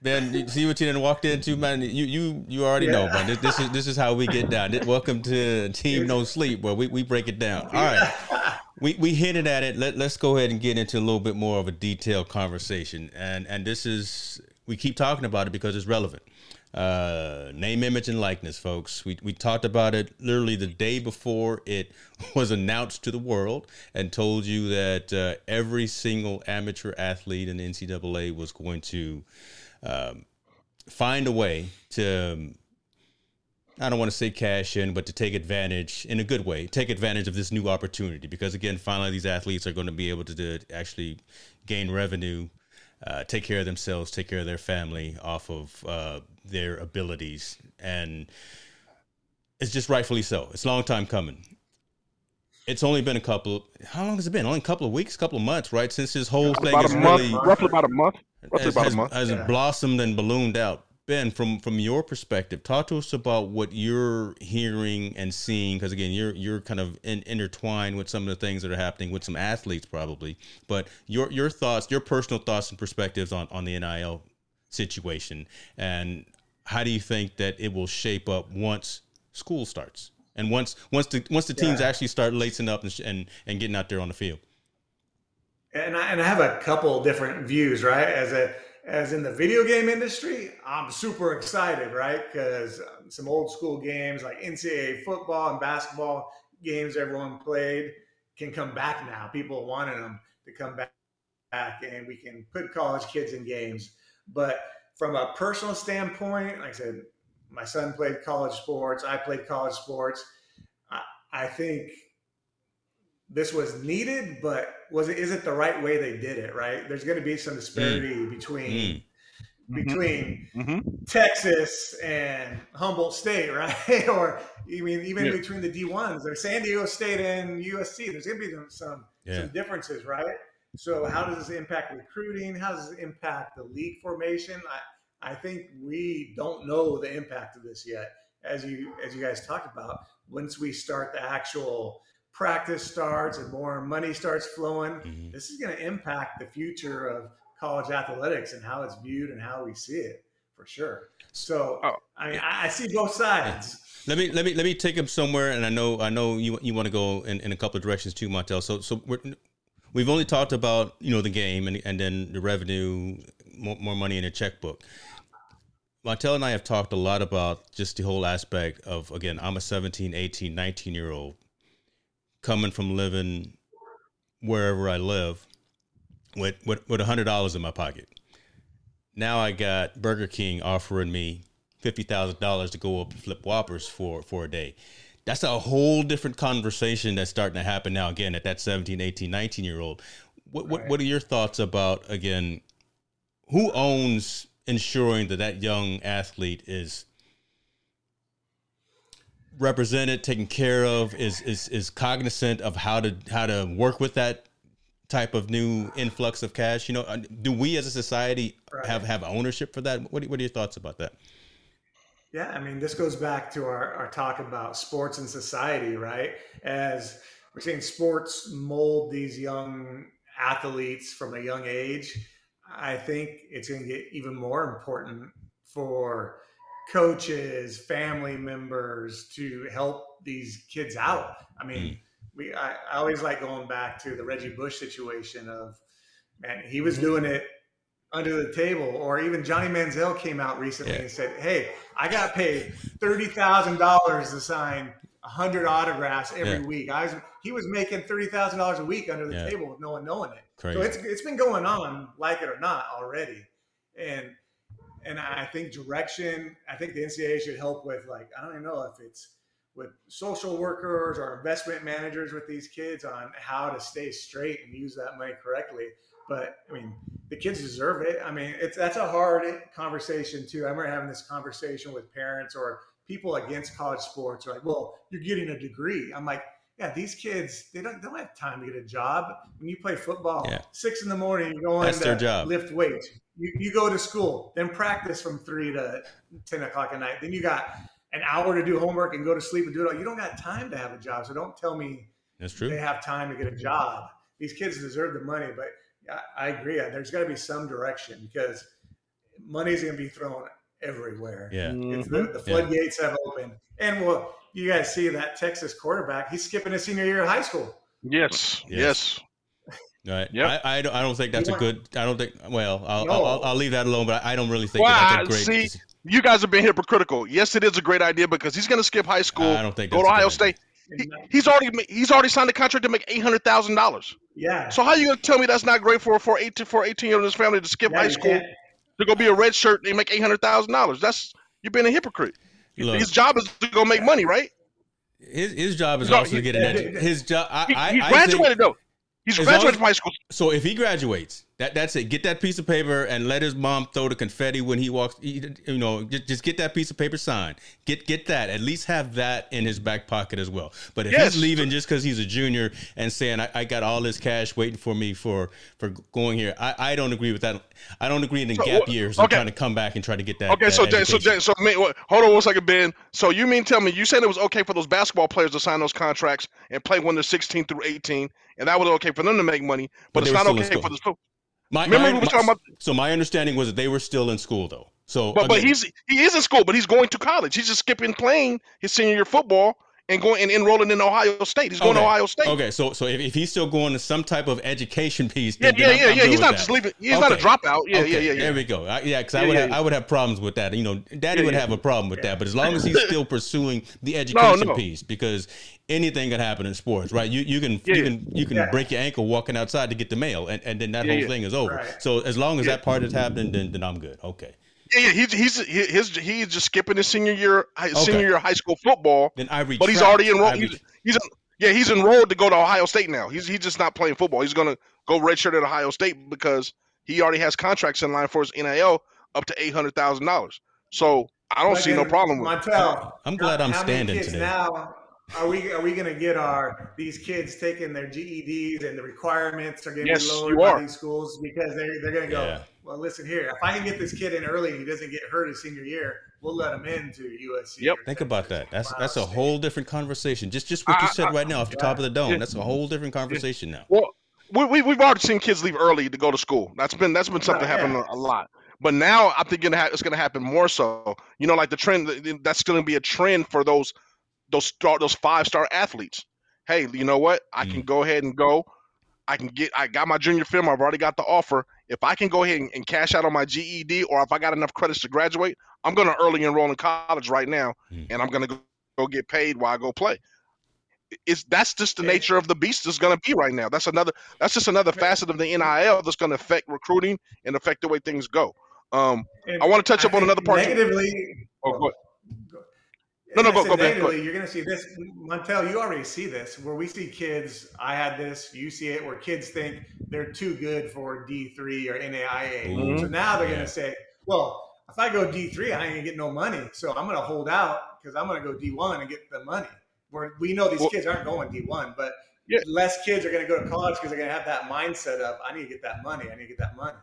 Ben, you see what you didn't walked into, man. You you you already yeah. know, man. This, this, is this is how we get down. Welcome to Team No Sleep, where we, we break it down. All right, *laughs* we we hinted at it. Let let's go ahead and get into a little bit more of a detailed conversation. And and this is we keep talking about it because it's relevant. Uh, name, image, and likeness, folks. We, we talked about it literally the day before it *laughs* was announced to the world and told you that uh, every single amateur athlete in the NCAA was going to um, find a way to, um, I don't want to say cash in, but to take advantage in a good way, take advantage of this new opportunity. Because again, finally, these athletes are going to be able to, to actually gain revenue uh, take care of themselves, take care of their family off of uh, their abilities, and it's just rightfully so. It's a long time coming. it's only been a couple. How long has it been? Only a couple of weeks, couple of months, right? Since this whole thing is month, really roughly about a month, roughly has, about a month. has Yeah. blossomed and ballooned out. Ben, from from your perspective, talk to us about what you're hearing and seeing. Because again, you're you're kind of in, intertwined with some of the things that are happening with some athletes, probably. But your your thoughts, your personal thoughts and perspectives on on the NIL situation, and how do you think that it will shape up once school starts, and once once the once the teams Yeah. actually start lacing up and and, and getting out there on the field. and I, and I have a couple different views, right? As a as in the video game industry, I'm super excited, right? Because um, some old school games like NCAA football and basketball games everyone played can come back now. People wanted them to come back, back, and we can put college kids in games. But from a personal standpoint, like I said, my son played college sports. I played college sports. I, I think this was needed, but was it is it the right way they did it? Right? There's going to be some disparity between Mm. between hmm Texas and Humboldt State, *laughs* right? or I mean, even Yeah. between the D ones, there's San Diego State and USC. There's going to be some some, Yeah. some differences, right? So, how does this impact recruiting? How does this impact the league formation? I I think we don't know the impact of this yet. As you as you guys talked about, once we start the actual practice starts and more money starts flowing, Mhm. this is going to impact the future of college athletics and how it's viewed and how we see it for sure. So, Oh. I mean, I, I see both sides. Let me let me let me take him somewhere, and I know I know you you want to go in, in a couple of directions too, Montel. So so we're, we've only talked about you know the game and and then the revenue, more, more money in the checkbook. Montel and I have talked a lot about just the whole aspect of again, I'm a 17, 18, 19 year old coming from living wherever I live with with with hundred dollars in my pocket. Now I got Burger King offering me fifty thousand dollars to go up and flip whoppers for for a day. That's a whole different conversation that's starting to happen now again at that 17, 18, 19 year old. What what, what are your thoughts about again who owns ensuring that that young athlete is represented, taken care of, is is is cognizant of how to how to work with that type of new influx of cash? You know, uh, do we as a society have have ownership for that? What are- what are your thoughts about that? Yeah, I mean, this goes back to our, our talk about sports and society, right? As we're seeing sports mold these young athletes from a young age, I think it's going to get even more important for coaches, family members to help these kids out. I mean, mm. we I, I always like going back to the Reggie Bush situation of man, he was mm-hmm. doing it under the table, or even Johnny Manziel came out recently Yeah. and said, "Hey, I got paid thirty thousand dollars to sign hundred autographs every Yeah. week. I was he was making thirty thousand dollars a week under the Yeah. table with no one knowing it. Crazy. So it's it's been going on, like it or not, already, and and I think direction. I think the NCAA should help with like I don't even know if it's with social workers or investment managers with these kids on how to stay straight and use that money correctly. But I mean, the kids deserve it. I mean, it's that's a hard conversation too. I remember having this conversation with parents or people against college sports. Are like, well, you're getting a degree. I'm like, yeah, these kids they don't they don't have time to get a job. When you play football, Yeah. six in the morning, you go in That's to their job. lift weights. You, you go to school, then practice from three to ten o'clock at night. Then you got an hour to do homework and go to sleep and do it all. You don't got time to have a job. So don't tell me That's true. they have time to get a job. These kids deserve the money, but I, I agree. There's got to be some direction because money's going to be thrown everywhere. Yeah. It's Mhm. the, the floodgates have opened. And well, you guys see that Texas quarterback, he's skipping his senior year of high school. Yes, Yes. yes. Right. Yep. I, I don't. I don't think that's You a good. I don't think. Well, I'll, No. I'll, I'll, I'll leave that alone. But I don't really think Well, that that's a I- great. see, You guys have been hypocritical. Yes, it is a great idea because he's going to skip high school, I don't think go to Ohio. State. He, he's already he's already signed a contract to make eight hundred thousand dollars. yeah. So how you going to tell me that's not great for for eighteen for eighteen year old and his family to skip Yeah, high school to go be a red shirt and make eight hundred thousand dollars? That's you're being a hypocrite. Look, His job is to go make money, right? his his job is No, also to get an *laughs* edu- His job. I, He, I, he I think, though. He's graduated from high school. so if he graduates, That that's it. Get that piece of paper and let his mom throw the confetti when he walks. You know, just, just get that piece of paper signed. Get get that. At least have that in his back pocket as well. But if Yes. he's leaving just because he's a junior and saying I, I got all this cash waiting for me for for going here, I, I don't agree with that. I don't agree in the So, gap years of okay. trying to come back and try to get that. Okay, that so Dan, so. Dan, so me, what, hold on one second, Ben. So you mean tell me you said it was okay for those basketball players to sign those contracts and play when they're 16 through 18, and that was okay for them to make money, but, But it's not okay for the school. My, Remember my- we were talking about- So my understanding was that they were still in school though. So But but he's he is in school, but he's going to college. He's just skipping playing his senior year football and going and enrolling in Ohio State. He's going to Ohio State. Okay, so so if, if he's still going to some type of education piece, Yeah, then, yeah, I'm- yeah, I'm yeah. He's not just leaving. He's not a dropout. Yeah, Okay, yeah, yeah, yeah. There we go. I, yeah, because I would yeah, have, yeah. I would have problems with that. You know, Daddy Yeah, would have a problem with that. But as long as he's still pursuing the *laughs* education no. piece, because anything can happen in sports, right? You you can Yeah, you can you can Yeah. break your ankle walking outside to get the mail, and, and then that Yeah, whole yeah. thing is over. Right. So as long as Yeah. that part is happening, then then I'm good. Okay. Yeah, yeah. He's he's he- his he's just skipping his senior year his Okay. senior year high school football. Then I retract. But he's already enrolled. He's, he's yeah, he's enrolled to go to Ohio State now. He's he's just not playing football. He's gonna go redshirt at Ohio State because he already has contracts in line for his NIL up to eight hundred thousand dollars. So I don't But see no problem with. it. Montel. I'm glad I'm how many standing kids today. Now, are we are we going to get our these kids taking their GEDs and the requirements are going to Yes, be lowered you by are. these schools because they're they're going to go. Yeah. Well, listen here. If I can get this kid in early and he doesn't get hurt his senior year, we'll let him into USC. Yep. Think about that. That's that's a whole different conversation. Just just what you I- said I- right now off the top of the dome. Yeah. That's a whole different conversation now. Well, we, we we've already seen kids leave early to go to school. That's been that's been something Right, oh, happen yeah. a lot. But now I think it it's going to happen more so. You know, like the trend that's going to be a trend for those those star those five star athletes. Hey, you know what? I can mm. go ahead and go. I can get. I got my junior film. I've already got the offer. If I can go ahead and, and cash out on my GED, or if I got enough credits to graduate, I'm going to early enroll in college right now, Mm. and I'm going to go, go get paid while I go play. It's that's just the nature of the beast that's going to be right now. That's another. That's just another facet of the NIL that's going to affect recruiting and affect the way things go. Um, I wanna touch up on another part- Negatively, oh, go- Go- No, no, go- go, Ben, go You're going to see this, Montel. You already see this, where we see kids. I had this. You see it, where kids think they're too good for D three or NAIA. Mhm. So now they're going to say, "Well, if I go D three, I ain't gonna get no money. So I'm going to hold out because I'm going to go D one and get the money." Where we know these Well- kids aren't going D one, but Yeah. less kids are going to go to college because they're going to have that mindset of, "I need to get that money. I need to get that money."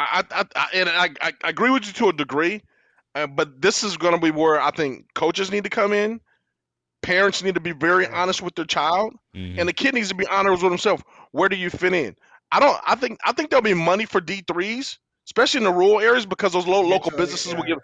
I, I, I and I I agree with you to a degree, uh, but this is going to be where I think coaches need to come in. Parents need to be very honest with their child, Mhm. and the kid needs to be honest with himself. Where do you fit in? I don't. I think. I think there'll be money for D threes, especially in the rural areas, because those low, local Eventually, businesses will give.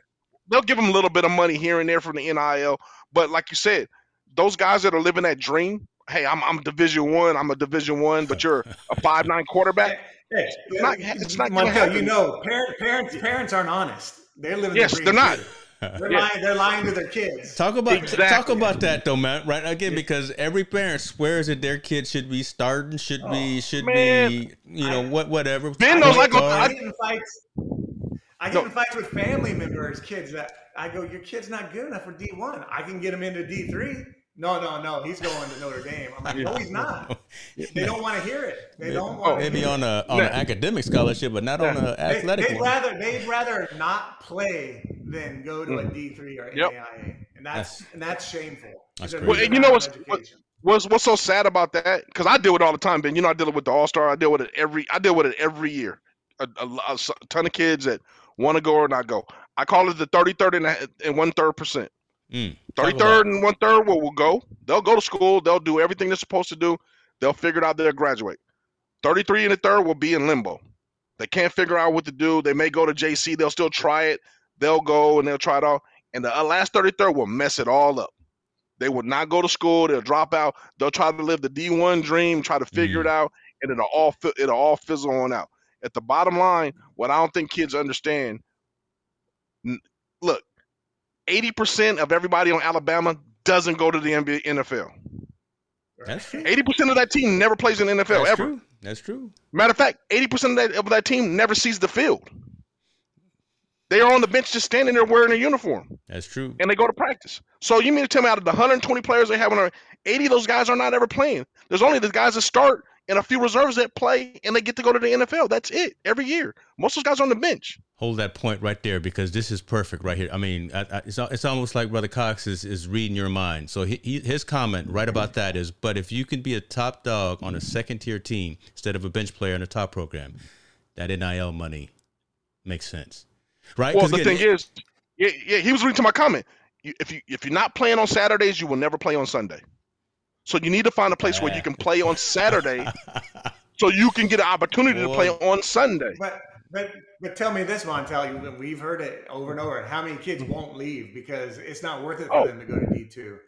They'll give them a little bit of money here and there from the NIL, but like you said, those guys that are living that dream. Hey, I'm I'm Division One. I'm a Division One, but you're a *laughs* five nine quarterback. Hey, It's not- it's not Montel, you know, parent, parents, parents aren't honest. They're living. Yes, the they're not. They're Yeah. lying. They're lying to their kids. Talk about talk about that though, man. Right again, because every parent swears that their kid should be starting, should be, oh, should man. be, you know, I- what, whatever. Ben knows I point go- I I- get in fights. I get No. in fights with family members, kids that I go, your kid's not good enough for D one. I can get him into D three. No, no, no. He's going to Notre Dame. I'm like, no, he's not. *laughs* They don't want to hear it. They don't want. to Maybe on a on an academic scholarship, but not on an athletic they'd one. rather they'd rather not play than go to a D three or Mm. Yep. NAIA, and that's That's- and that's shameful. That's crazy. Well, you know what's- what- What's what's so sad about that? Because I deal with it all the time, Ben. You know, I deal with the All Star. I deal with it every. I deal with it every year. A, a, lo- a s- ton of kids that want to go or not go. I call it the 30, 30 and, a, and one third percent. Mm. Thirty Talk third and one third will will go. They'll go to school. They'll do everything they're supposed to do. They'll figure it out. They'll graduate. Thirty three and a third will be in limbo. They can't figure out what to do. They may go to JC. They'll still try it. They'll go and they'll try it all. And the uh, last thirty third will mess it all up. They will not go to school. They'll drop out. They'll try to live the D one dream, try to figure it out, and it'll all it'll all fizzle on out. At the bottom line, what I don't think kids understand. N- Look, eighty percent of everybody on Alabama doesn't go to the NBA, NFL. That's true. Eighty percent of that team never plays in the NFL That's ever. true. That's true. Matter of fact, eighty percent of that, of that team never sees the field. They are on the bench just standing there wearing a uniform, That's true. and they go to practice. So you mean to tell me out of the 120 players they have on there, 80 of those guys are not ever playing? There's only the guys that start and a few reserves that play and they get to go to the NFL. That's it every year. Most of those guys are on the bench. Hold that point right there because this is perfect right here. I mean, I, I, it's, it's almost like Brother Cox is, is reading your mind. So he, he, his comment right about that is, but if you can be a top dog on a second tier team instead of a bench player in a top program, that NIL money makes sense, right? Well, the again, thing is, yeah, yeah, he was reading to my comment. If you if you're not playing on Saturdays, you will never play on Sunday. So you need to find a place where you can play on Saturday, *laughs* so you can get an opportunity Boy. to play on Sunday. But but but tell me this, Montel. We've heard it over and over. How many kids mm-hmm. won't leave because it's not worth it for oh. them to go to D two?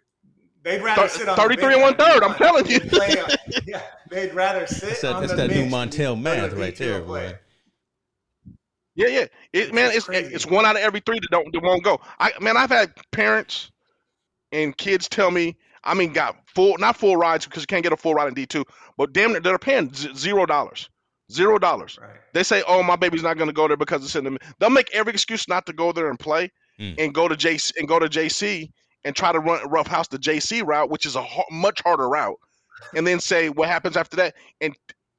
They'd rather sit on thirty-three and one third. I'm telling you. *laughs* yeah, they'd rather sit it's that, on it's the that new Montel math right there, boy. Yeah, yeah. It, man, it's crazy. it's one out of every three that don't that won't go. I man, I've had parents and kids tell me I mean, got full, not full rides because you can't get a full ride in D2, but damn they're paying zero dollars. Zero dollars. Right. They say, oh, my baby's not going to go there because it's in the. They'll make every excuse not to go there and play mm. and go to JC and go to JC and try to run roughhouse the JC route, which is a ho- much harder route, and then say what happens after that. And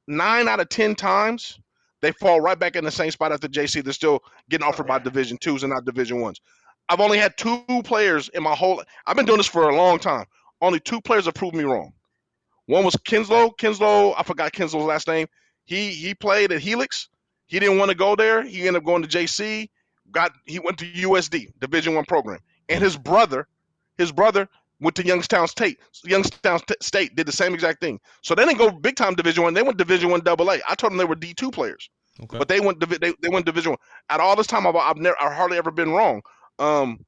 nine out of ten times, they fall right back in the same spot after JC. They're still getting offered by Division twos and not Division ones. I've only had two players in my whole. I've been doing this for a long time. Only two players have proved me wrong. One was Kinslow. Kinslow, I forgot Kinslow's last name. He he played at Helix. He didn't want to go there. He ended up going to JC. Got he went to USD Division One program, and his brother, his brother went to Youngstown State. Youngstown State did the same exact thing. So they didn't go big time Division One. They went Division One Double A. I told them they were D two players, okay. but they went they, they went Division One. At all this time, I've, I've never I hardly ever been wrong. Um,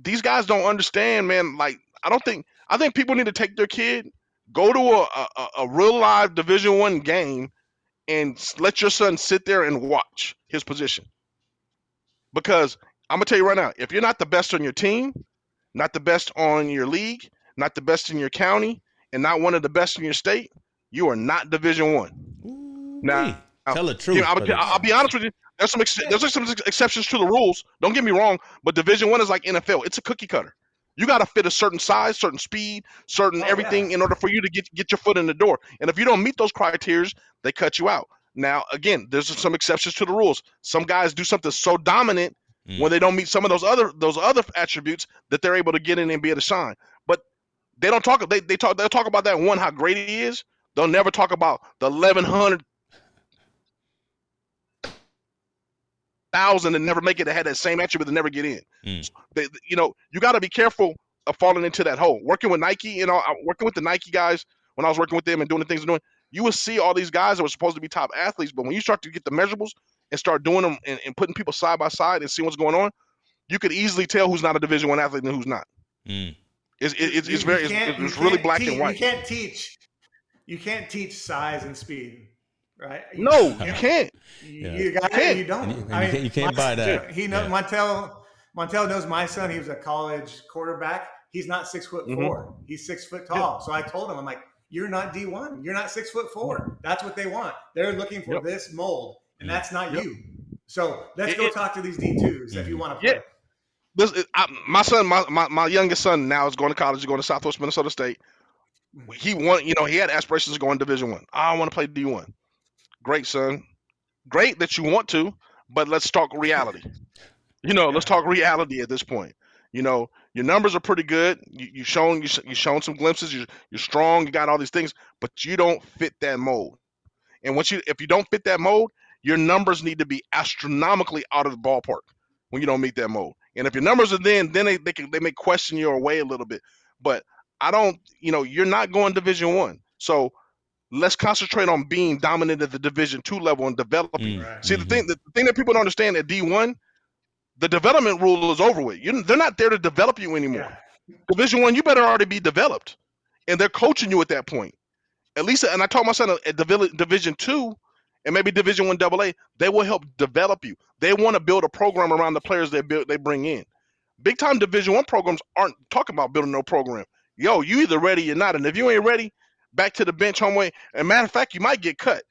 these guys don't understand, man. Like I don't think I think people need to take their kid, go to a, a, a real live Division One game, and let your son sit there and watch his position. Because I'm gonna tell you right now, if you're not the best on your team, not the best on your league, not the best in your county, and not one of the best in your state, you are not Division One. Now, tell the truth. You know, I'll, I'll, be honest with you. There's some ex- there's some exceptions to the rules. Don't get me wrong, but Division One is like NFL. It's a cookie cutter. You got to fit a certain size, certain speed, certain oh, everything yeah. in order for you to get get your foot in the door. And if you don't meet those criteria, they cut you out. Now, again, there's some exceptions to the rules. Some guys do something so dominant mm. when they don't meet some of those other those other attributes that they're able to get in and be able to shine. But they don't talk. They they talk. They'll talk about that one how great he is. They'll never talk about the 1100 thousand and never make it that had that same attribute and never get in. Mm. So they, you know, you got to be careful of falling into that hole. Working with Nike, you know, working with the Nike guys when I was working with them and doing the things they're doing, you will see all these guys that were supposed to be top athletes, but when you start to get the measurables and start doing them and, and putting people side by side and see what's going on, you could easily tell who's not a Division One athlete and who's not. Mm. It's, it's, it's, very it's, it's really black teach, and white. You can't teach. You can't teach size and speed right? No, you can't. You, yeah. you, got it. You don't. And you, and I mean, you can't, you can't buy that. He knows yeah. Montel. Montel knows my son. He was a college quarterback. He's not six foot mm-hmm. 4 mm-hmm. He's six foot tall. Yeah. So I told him, I'm like, you're not D one. You're not six foot four. That's what they want. They're looking for yep. this mold, and that's not yep. you. So let's it, go it, talk to these D twos if you want to play. Yeah. This, I, my son, my, my, my youngest son now is going to college. He's going to Southwest Minnesota State. Mm-hmm. He want, you know, he had aspirations of going Division One. I. I want to play D one. Great, son. Great that you want to, but let's talk reality. *laughs* You know, let's talk reality at this point. You know, your numbers are pretty good. You, you've shown you, you've shown some glimpses. You're, you're strong. You got all these things, but you don't fit that mold. And once you, if you don't fit that mold, your numbers need to be astronomically out of the ballpark when you don't meet that mold. And if your numbers are then, then they they, can, they may question your way a little bit. But I don't, you know, you're not going Division One. So let's concentrate on being dominant at the division two level and developing. Mm-hmm. See the thing the thing that people don't understand at D1, the development rule is over with. You, they're not there to develop you anymore. Yeah. Division one, you better already be developed. And they're coaching you at that point. At least and I told my son at division two and maybe division one double A, they will help develop you. They want to build a program around the players they build they bring in. Big time division one programs aren't talking about building no program. Yo, you either ready or not. And if you ain't ready, back to the bench home way. And matter of fact, you might get cut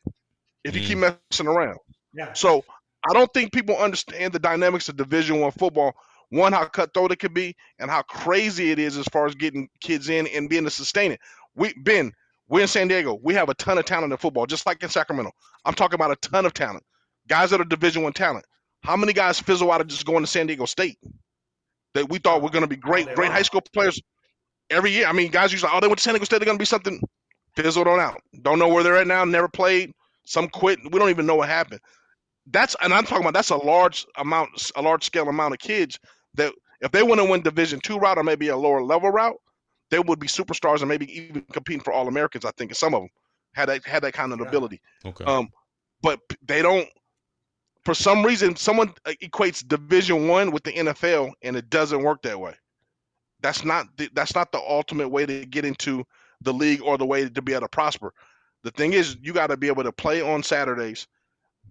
if you mm. keep messing around. Yeah. So I don't think people understand the dynamics of Division One football. One, how cutthroat it could be, and how crazy it is as far as getting kids in and being able to sustain it. We Ben, We're in San Diego. We have a ton of talent in football, just like in Sacramento. I'm talking about a ton of talent. Guys that are Division One talent. How many guys fizzle out of just going to San Diego State that we thought were going to be great, they great are. high school players every year? I mean, guys usually, oh, they went to San Diego State, they're going to be something. Fizzled on out. Don't know where they're at now. Never played. Some quit. We don't even know what happened. That's and I'm talking about that's a large amount, a large scale amount of kids that if they want to win Division two route or maybe a lower level route, they would be superstars and maybe even competing for All Americans. I think some of them had that had that kind of Yeah. ability. Okay. Um, but they don't. For some reason, someone uh, equates Division One with the NFL, and it doesn't work that way. That's not the, that's not the ultimate way to get into the league or the way to be able to prosper. The thing is, you got to be able to play on Saturdays,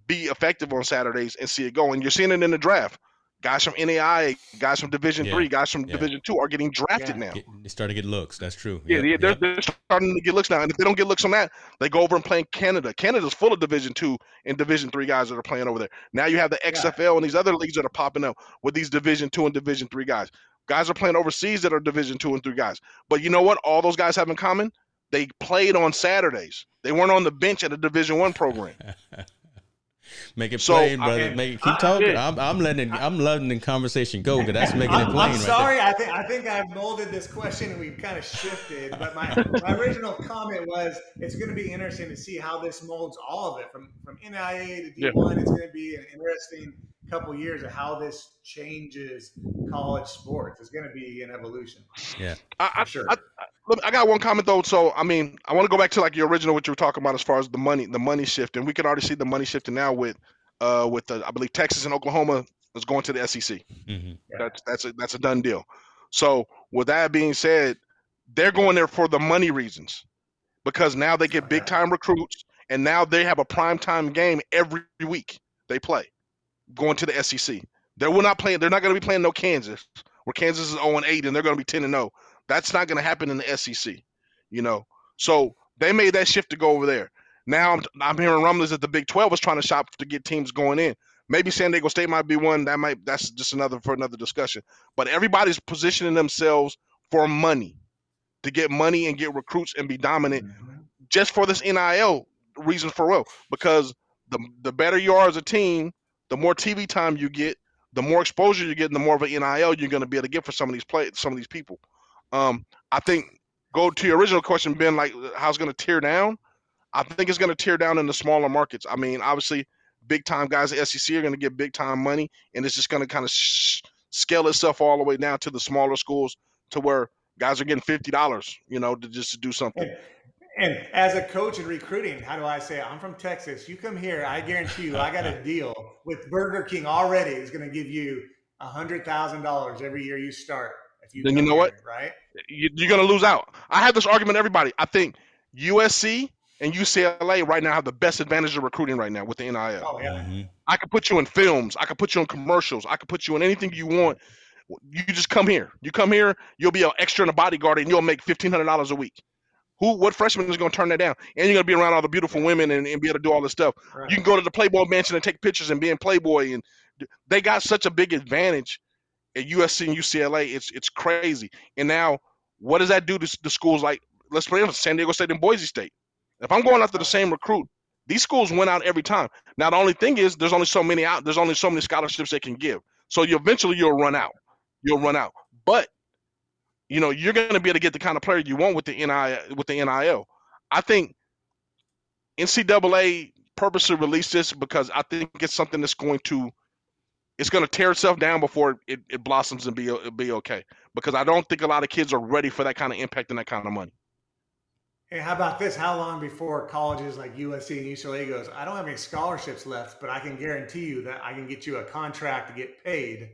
be effective on Saturdays, and see it go. And you're seeing it in the draft. Guys from NAIA, guys from Division Yeah, Three, guys from yeah. Division Two are getting drafted Yeah. now. They start to get looks. That's true. Yeah, Yep, they're, they're starting to get looks now, and if they don't get looks on that, they go over and play in Canada. Canada's full of Division two and Division three guys that are playing over there. Now you have the XFL and these other leagues that are popping up with these Division two and Division three guys. Guys are playing overseas that are Division two and three guys. But you know what? All those guys have in common: they played on Saturdays. They weren't on the bench at a Division one program. *laughs* Make it So, plain, I brother. mean, Make it I- keep talking. yeah. I'm, I'm letting I'm letting the conversation go because that's making it I'm, plain. I'm right sorry. I think I think I've molded this question and we've kind of shifted. But my, my original comment was it's going to be interesting to see how this molds all of it from from NIA to Yeah. D1. It's going to be an interesting couple years of how this changes college sports. It's going to be an evolution Yeah, I, I, sure. I, Look, I got one comment though. So I mean, I want to go back to like your original what you were talking about as far as the money, the money shift, and we can already see the money shifting now with, uh, with the, I believe Texas and Oklahoma is going to the SEC. Yeah. hmm Yeah. That's that's a that's a done deal. So with that being said, they're going there for the money reasons, because now they get big time recruits, and now they have a prime time game every week they play, going to the SEC. They will not playing. They're not going to be playing no Kansas, where Kansas is 0 and 8, and they're going to be 10 and 0. That's not going to happen in the SEC, you know. So they made that shift to go over there. Now I'm, I'm hearing rumblings that the Big 12 is trying to shop to get teams going in. Maybe San Diego State might be one. That might that's just another for another discussion. But everybody's positioning themselves for money, to get money and get recruits and be dominant Mhm. just for this NIL reason for real. Because the the better you are as a team, the more TV time you get, the more exposure you get, and the more of an NIL you're going to be able to get for some of these play some of these people. Um, I think go to your original question, Ben, like how's going to tear down? I think it's going to tear down in the smaller markets. I mean, obviously, big time guys at SEC are going to get big time money, and it's just going to kind of sh- scale itself all the way down to the smaller schools to where guys are getting fifty dollars, you know, to just to do something. And, and as a coach in recruiting, how do I say I'm from Texas? You come here, I guarantee you, I got a deal with Burger King already. Is going to give you a hundred thousand dollars every year you start. If you Then you come know what? right? you, you're going to lose out. I have this argument, everybody. I think USC and UCLA right now have the best advantage of recruiting right now with the NIL. Oh yeah, hmm I could put you in films. I could put you in commercials. I could put you in anything you want. You just come here. You come here. You'll be an extra in a bodyguard, and you'll make fifteen hundred dollars a week. Who? What freshman is going to turn that down? And you're going to be around all the beautiful women and, and be able to do all this stuff. right. You can go to the Playboy Mansion and take pictures and be in Playboy, and they got such a big advantage at USC and UCLA. It's it's crazy. And now, what does that do to the schools like let's play San Diego State and Boise State? If I'm going after the same recruit, these schools win out every time. Now the only thing is there's only so many out. There's only so many scholarships they can give. So you eventually you'll run out. You'll run out. But you know you're going to be able to get the kind of player you want with the NIL. With the NIL, I think NCAA purposely released this because I think it's something that's going to it's going to tear itself down before it, it blossoms and be be okay. Because I don't think a lot of kids are ready for that kind of impact and that kind of money. Hey, how about this? How long before colleges like USC and UCLA goes? I don't have any scholarships left, but I can guarantee you that I can get you a contract to get paid.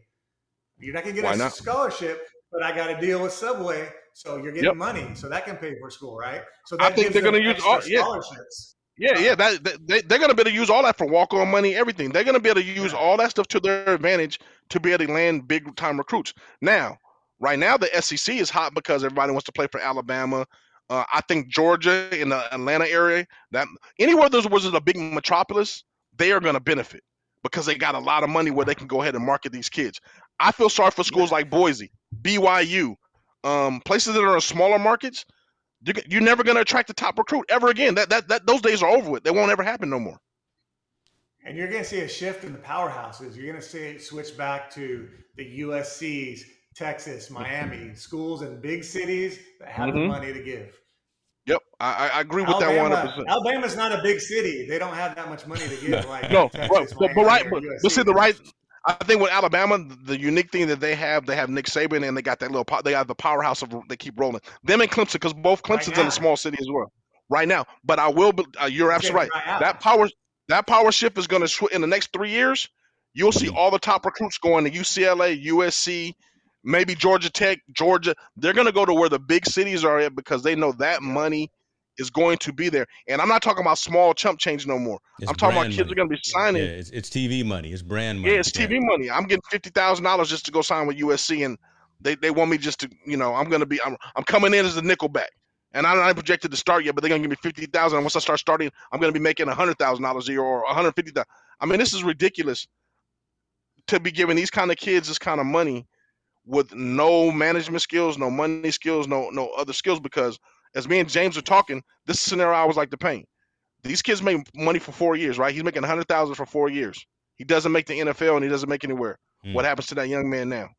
You're not gonna get Why a not? scholarship, but I got to deal with Subway, so you're getting Yep. money, so that can pay for school, right? So I think they're gonna use all- yeah. scholarships. Yeah, yeah, that, that they, they're going to be able to use all that for walk on money, everything. They're going to be able to use Yeah. all that stuff to their advantage to be able to land big time recruits. Now, right now, the SEC is hot because everybody wants to play for Alabama. Uh, I think Georgia in the Atlanta area, that anywhere those was a big metropolis, they are going to benefit because they got a lot of money where they can go ahead and market these kids. I feel sorry for schools like Boise, BYU, um, places that are in smaller markets. You're, never going to attract the top recruit ever again. That, that that those days are over with. They won't ever happen no more. And you're going to see a shift in the powerhouses. You're going to see it switch back to the USC's, Texas, Miami, schools in big cities that have mm-hmm. the money to give. Yep, I, I agree with Alabama, that 100. Alabama's not a big city; they don't have that much money to give. Like no, Texas, but, but, right, but, but see the right. I think with Alabama, the unique thing that they have, they have Nick Saban, and they got that little. They got the powerhouse of they keep rolling. Them and Clemson, because both Clemson's right in a small city as well. Right now, but I will. Uh, you're absolutely right. That power, that power shift is going to switch in the next three years. You'll see all the top recruits going to UCLA, USC, maybe Georgia Tech, Georgia. They're going to go to where the big cities are at because they know that money is going to be there. And I'm not talking about small chump change no more. It's I'm talking about kids money. are going to be signing. Yeah, it's, it's, TV money. It's brand money. Yeah, it's TV money. I'm getting fifty thousand dollars just to go sign with USC, and they, they want me just to you know I'm going to be I'm, I'm coming in as a nickelback. And I'm not projected to start yet, but they're gonna give me fifty thousand. And once I start starting, I'm gonna be making hundred thousand dollars a year or one hundred fifty thousand. I mean, this is ridiculous to be giving these kind of kids this kind of money with no management skills, no money skills, no no other skills. Because as me and James are talking, this scenario I was like to paint. These kids make money for four years, right? He's making a hundred thousand for four years. He doesn't make the NFL and he doesn't make anywhere. Mm. What happens to that young man now?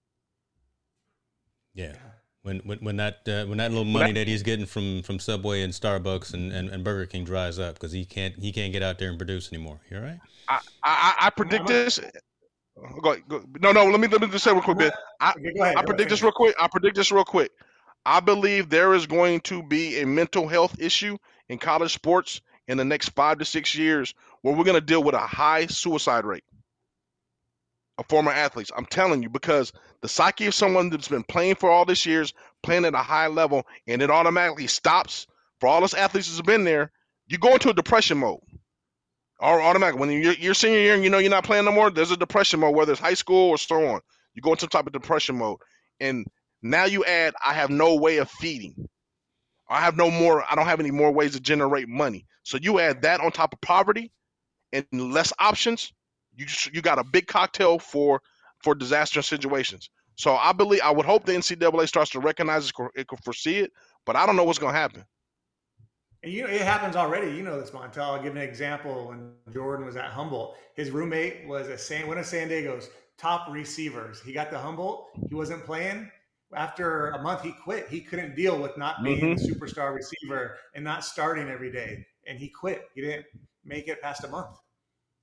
Yeah. When, when, when that uh, when that little money that he's getting from, from Subway and Starbucks and, and, and Burger King dries up because he can't he can't get out there and produce anymore. You're right. I, I, I predict this. Go, go, no, no. Let me let me just say real quick, bit. I, ahead, I predict this real quick. I predict this real quick. I believe there is going to be a mental health issue in college sports in the next five to six years, where we're going to deal with a high suicide rate of former athletes. I'm telling you, because the psyche of someone that's been playing for all these years, playing at a high level, and it automatically stops for all those athletes that's been there, you go into a depression mode or automatic. When you're your senior year and you know you're not playing no more, there's a depression mode, whether it's high school or so on. You go into some type of depression mode. And now you add, I have no way of feeding. I have no more, I don't have any more ways to generate money. So you add that on top of poverty and less options, you you got a big cocktail for for disaster situations. So I believe I would hope the NCAA starts to recognize it, it could foresee it, but I don't know what's going to happen. And you know, it happens already. You know this, Montel. I'll give an example. When Jordan was at Humboldt, his roommate was a San, one of San Diego's top receivers. He got to Humboldt. He wasn't playing. After a month, he quit. He couldn't deal with not being mm-hmm. the superstar receiver and not starting every day. And he quit. He didn't make it past a month.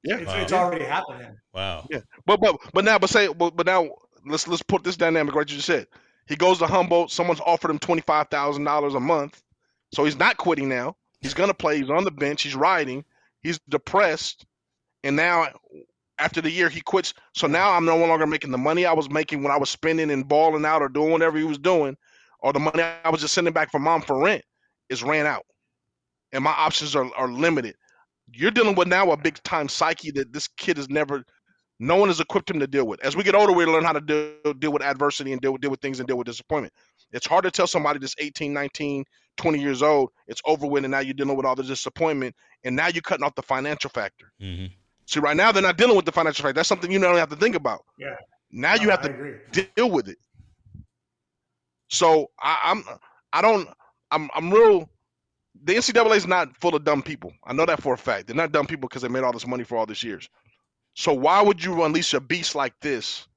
Yeah, it's, wow. it's already happening. Wow. Yeah, but but but now, but say, but, but now let's let's put this dynamic right. You just said he goes to Humboldt. Someone's offered him twenty five thousand dollars a month so he's not quitting now. He's going to play. He's on the bench. He's riding. He's depressed. And now, after the year, he quits. So now I'm no longer making the money I was making when I was spending and balling out or doing whatever he was doing, or the money I was just sending back for mom for rent is ran out. And my options are, are limited. You're dealing with now a big time psyche that this kid has never, no one has equipped him to deal with. As we get older, we learn how to deal, deal with adversity and deal, deal with things and deal with disappointment. It's hard to tell somebody that's 18, 19, 20 years old, it's over with, and now you're dealing with all the disappointment, and now you're cutting off the financial factor. Mm-hmm. See, right now they're not dealing with the financial factor. That's something you don't have to think about. Yeah. Now no, you have I to agree. deal with it. So I, I'm, I don't, I'm, I'm real. The NCAA is not full of dumb people. I know that for a fact. They're not dumb people because they made all this money for all these years. So why would you unleash a beast like this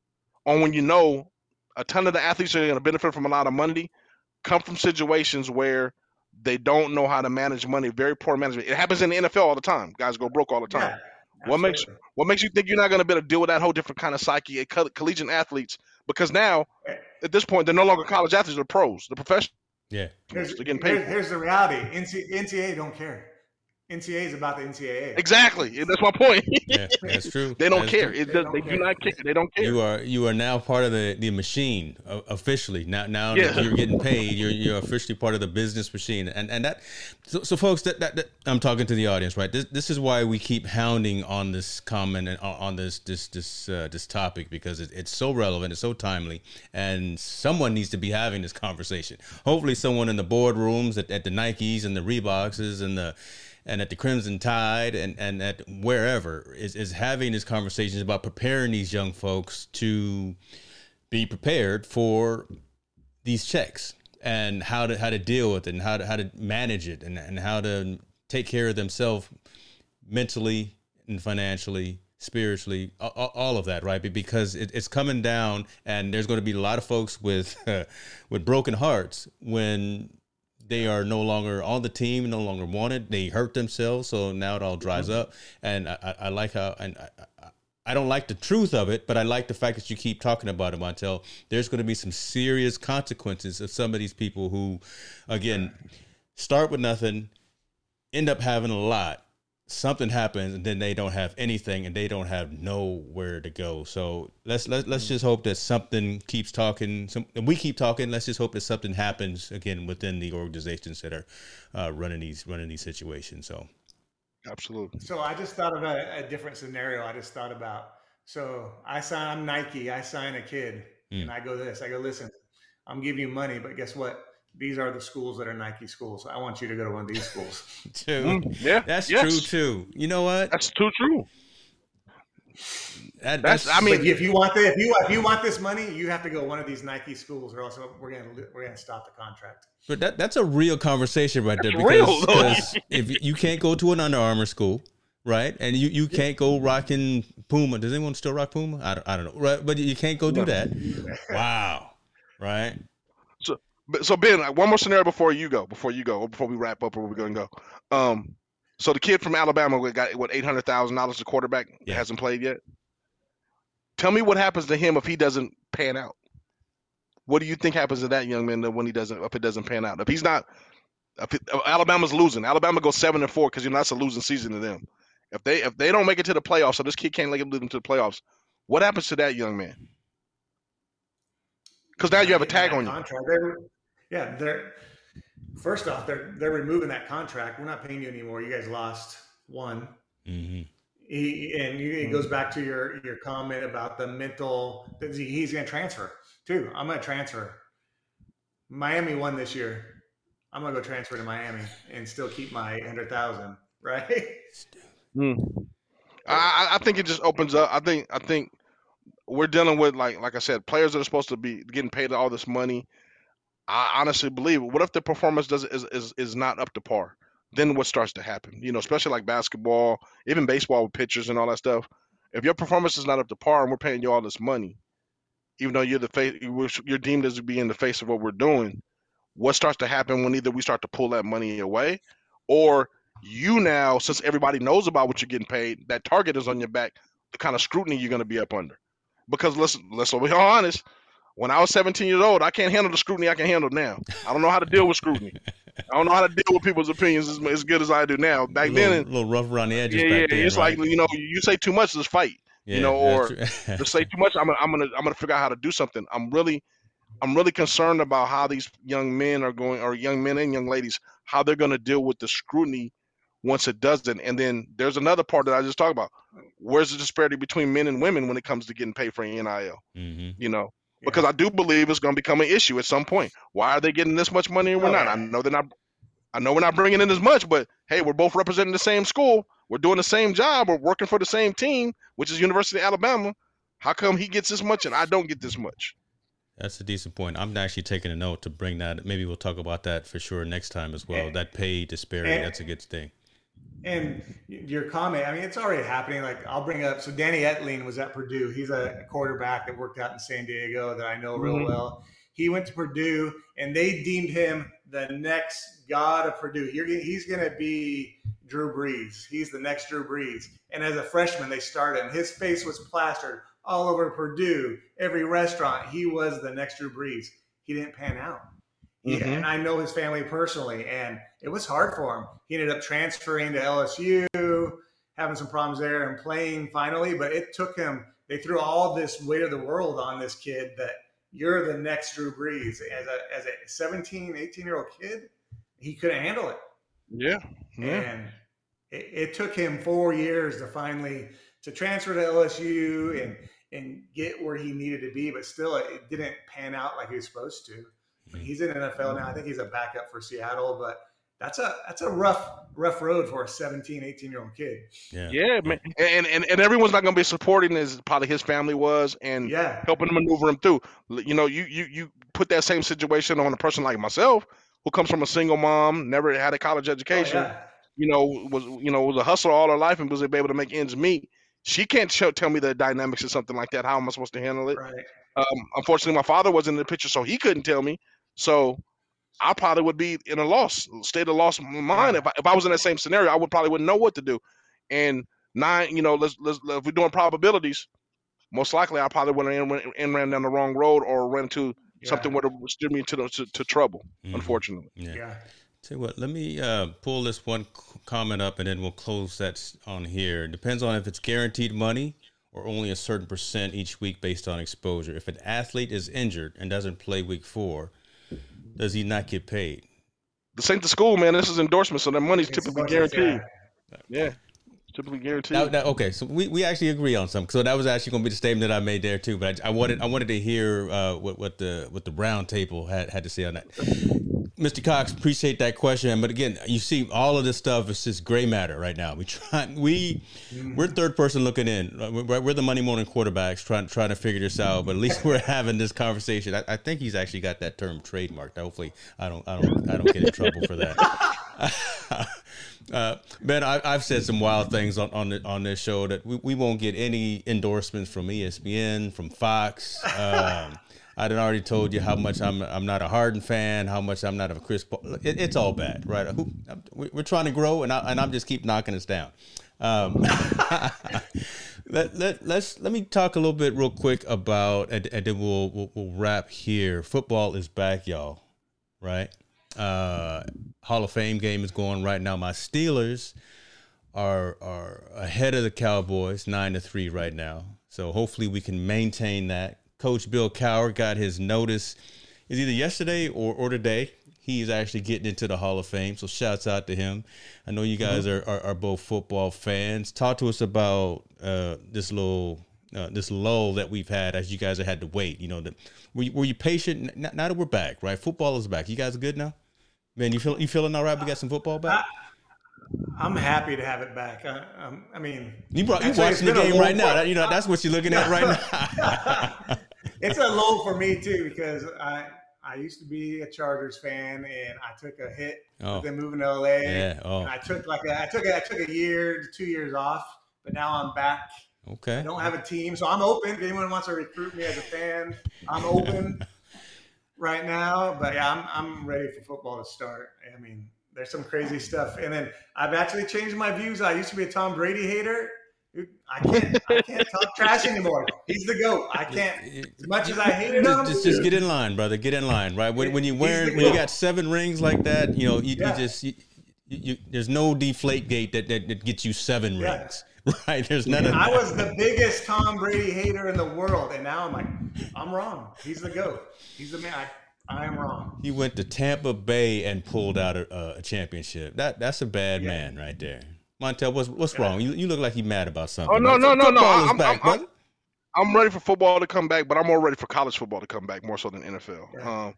on when you know a ton of the athletes are going to benefit from a lot of money come from situations where they don't know how to manage money, very poor management. It happens in the NFL all the time. Guys go broke all the time. Yeah, what makes what makes you think you're not going to be able to deal with that whole different kind of psyche eh, at collegiate athletes? Because now, at this point, they're no longer college athletes; they're pros, they're professionals. Yeah, here's, they're getting paid. Here's, the reality: NCAA don't care. NCAA is about the NCAA. Exactly. That's my point. yeah, that's *laughs* true. they don't that's care. It does, they, they do not care. They don't care. You are you are now part of the, the machine uh, officially. Now now yeah. that you're getting paid, you're you're officially part of the business machine. And and that so, so folks that, that, that I'm talking to the audience, right? This this is why we keep hounding on this comment and on this this this uh, this topic because it, it's so relevant, it's so timely, and someone needs to be having this conversation. Hopefully, someone in the boardrooms at, at the Nikes and the Reeboks and the and at the Crimson Tide and, and at wherever is, is having these conversations about preparing these young folks to be prepared for these checks and how to how to deal with it and how to how to manage it and, and how to take care of themselves mentally and financially spiritually all, of that right? Because it's coming down and there's going to be a lot of folks with uh, *laughs* with broken hearts when they are no longer on the team no longer wanted they hurt themselves so now it all dries mm-hmm. up and I, I, like how and I, I don't like the truth of it, but I like the fact that you keep talking about it, Montel. There's going to be some serious consequences of some of these people who, again, start with nothing, end up having a lot. Something happens, and then they don't have anything, and they don't have nowhere to go. So let's let's let's just hope that something keeps talking. Some we keep talking. Let's just hope that something happens again within the organizations that are uh, running these running these situations. So Absolutely. So I just thought of a, a, different scenario. I just thought about so I sign I'm Nike, I sign a kid mm. and I go this, I go, listen, I'm giving you money, but guess what? These are the schools that are Nike schools. I want you to go to one of these schools. *laughs* too. Mm, yeah. That's yes. true too. You know what? That's too true. That, that's, that's, I mean, if you want the, if you if you want this money, you have to go one of these Nike schools, or else we're gonna we're gonna stop the contract. But that that's a real conversation right there because, because if you can't go to an Under Armour school, right, and you, you can't go rocking Puma. Does anyone still rock Puma? I don't, I don't know, right? But you can't go do that. *laughs* Wow, right? So so Ben, one more scenario before you go, before you go, or before we wrap up, or we're gonna go. Um, so the kid from Alabama got what eight hundred thousand dollars. The quarterback yeah. hasn't played yet. Tell me what happens to him if he doesn't pan out. What do you think happens to that young man when he doesn't if it doesn't pan out? If he's not, if, it, if Alabama's losing, Alabama goes seven and four because you know that's a losing season to them. If they if they don't make it to the playoffs, so this kid can't lead them to the playoffs, what happens to that young man? Because now you have a tag on you. They're, yeah, they're first off they're they're removing that contract. We're not paying you anymore. You guys lost one. Mm-hmm. He, and you, it goes mm-hmm. back to your your comment about the mental. He's going to transfer too. I'm going to transfer. Miami won this year. I'm going to go transfer to Miami and still keep my hundred thousand. Right. Hmm. I, I think it just opens up. I think I think we're dealing with like like I said, players that are supposed to be getting paid all this money. I honestly believe. What if the performance does is is, is not up to par? then what starts to happen? You know, especially like basketball, even baseball with pitchers and all that stuff. If your performance is not up to par and we're paying you all this money, even though you're the face, you're deemed as being the face of what we're doing, what starts to happen when either we start to pull that money away, or you now, since everybody knows about what you're getting paid, that target is on your back, the kind of scrutiny you're going to be up under. Because let's let's be honest, when I was 17 years old, I can't handle the scrutiny I can handle now. I don't know how to deal with scrutiny. I don't know how to deal with people's opinions as, as good as I do now. Back a little, then, a little rough around the edges. Yeah, yeah. Then, it's right? like you know, you say too much, just fight. Yeah, you know, or to *laughs* say too much, I'm gonna, I'm gonna, I'm gonna figure out how to do something. I'm really, I'm really concerned about how these young men are going, or young men and young ladies, how they're gonna deal with the scrutiny once it doesn't. And then there's another part that I just talked about. Where's the disparity between men and women when it comes to getting paid for NIL? Mm-hmm. You know, because I do believe it's going to become an issue at some point. Why are they getting this much money and we're not? I know they're not. I know we're not bringing in as much, but hey, we're both representing the same school. We're doing the same job. We're working for the same team, which is University of Alabama. How come he gets this much and I don't get this much? That's a decent point. I'm actually taking a note to bring that. Maybe we'll talk about that for sure next time as well. that pay disparity. And, that's a good thing. And your comment, I mean, it's already happening. Like I'll bring up, so Danny Etling was at Purdue. He's a quarterback that worked out in San Diego that I know real mm-hmm. well. He went to Purdue, and they deemed him the next god of Purdue. he's going to be Drew Brees. He's the next Drew Brees. And as a freshman, they started him. His face was plastered all over Purdue. Every restaurant, he was the next Drew Brees. He didn't pan out. Mm-hmm. and I know his family personally, and it was hard for him. He ended up transferring to LSU, having some problems there, and playing finally. But it took him. They threw all this weight of the world on this kid that you're the next Drew Brees. As a as a 17, 18 year old kid, he couldn't handle it. Yeah, yeah. And it, it took him four years to finally to transfer to LSU and and get where he needed to be, but still it didn't pan out like he was supposed to. He's in NFL now. I think he's a backup for Seattle, but that's a that's a rough rough road for a 17, 18 year old kid. Yeah, yeah, man. And, and and everyone's not going to be supporting as probably his family was, and yeah. helping maneuver him through. You know, you you you put that same situation on a person like myself who comes from a single mom, never had a college education. Oh, yeah. You know, was you know was a hustler all her life and was able to make ends meet. She can't show, tell me the dynamics of something like that. How am I supposed to handle it? Right. Um, unfortunately, my father wasn't in the picture, so he couldn't tell me. So I probably would be in a loss state of loss mind if I, if I was in that same scenario. I would probably wouldn't know what to do. And nine, you know, let's let's if we're doing probabilities, most likely I probably would have in, ran down the wrong road or ran into yeah. something would have steered me into the, to, to trouble. Mm-hmm. Unfortunately. Yeah. yeah. Tell you what, let me uh, pull this one comment up and then we'll close that on here. It depends on if it's guaranteed money or only a certain percent each week based on exposure. If an athlete is injured and doesn't play week four, does he not get paid? This ain't the school, man. This is endorsement, so that money's typically guaranteed. Yeah. Typically guaranteed. Now, now, okay, so we, we actually agree on something. So that was actually going to be the statement that I made there too. But I, I wanted I wanted to hear uh, what what the what the round table had had to say on that. Mr. Cox, appreciate that question. But again, you see, all of this stuff is just gray matter right now. We try, we, we're third person looking in. We're, the money morning quarterbacks trying trying to figure this out. But at least *laughs* we're having this conversation. I, I think he's actually got that term trademarked. Hopefully, I don't, I don't, I don't get in trouble for that. *laughs* uh, Ben, I, have said some wild things on on, the, on this show that we, we won't get any endorsements from ESPN, from Fox. Um, I would already told you how much I'm I'm not a Harden fan, how much I'm not a Chris Paul. It, it's all bad, right? We're trying to grow, and I, and I'm just keep knocking us down. Um, *laughs* let, let let's let me talk a little bit real quick about, and, and then we'll, we'll, we'll wrap here. Football is back, y'all. Right? Uh, Hall of Fame game is going right now. My Steelers are are ahead of the Cowboys, nine to three right now. So hopefully we can maintain that Coach Bill Cowher got his notice is either yesterday or, or today. He's actually getting into the Hall of Fame. So shouts out to him. I know you guys mm-hmm. are, are, are, both football fans. Talk to us about uh, this little uh, this lull that we've had as you guys have had to wait. You know, the, were, you, were you patient? Now, now that we're back, right? Football is back. You guys are good now? Man, you feel you feeling all right? We got some football back. I'm happy to have it back. I, I mean, you brought you watching the game right now. You know that's what you're looking at right now. *laughs* *laughs* it's a low for me too because I I used to be a Chargers fan and I took a hit oh. then moving to LA. Yeah. Oh. And I took like a, I took a, I took a year two years off, but now I'm back. Okay. I don't have a team, so I'm open. If anyone wants to recruit me as a fan, I'm open *laughs* right now. But yeah, I'm I'm ready for football to start. I mean, there's some crazy stuff, and then I've actually changed my views. I used to be a Tom Brady hater, I can't, I can't talk trash anymore. He's the goat. I can't. As much as I hate him, just, just, just, get in line, brother. Get in line, right? When, when you wearing, when you got seven rings like that, you know, you, yeah. you just, you, you, there's no deflate gate that, that, that gets you seven yeah. rings, *laughs* right? There's none of. I was the biggest Tom Brady hater in the world, and now I'm like, I'm wrong. He's the goat. He's the man. I, I am wrong. He went to Tampa Bay and pulled out a, a championship. That that's a bad yeah. man right there. Montel, what's what's wrong? You, you look like you mad about something. Oh no, no, no, no! I'm, back, I'm, I'm, I'm, ready for football to come back, but I'm more ready for college football to come back more so than NFL. Yeah. Um,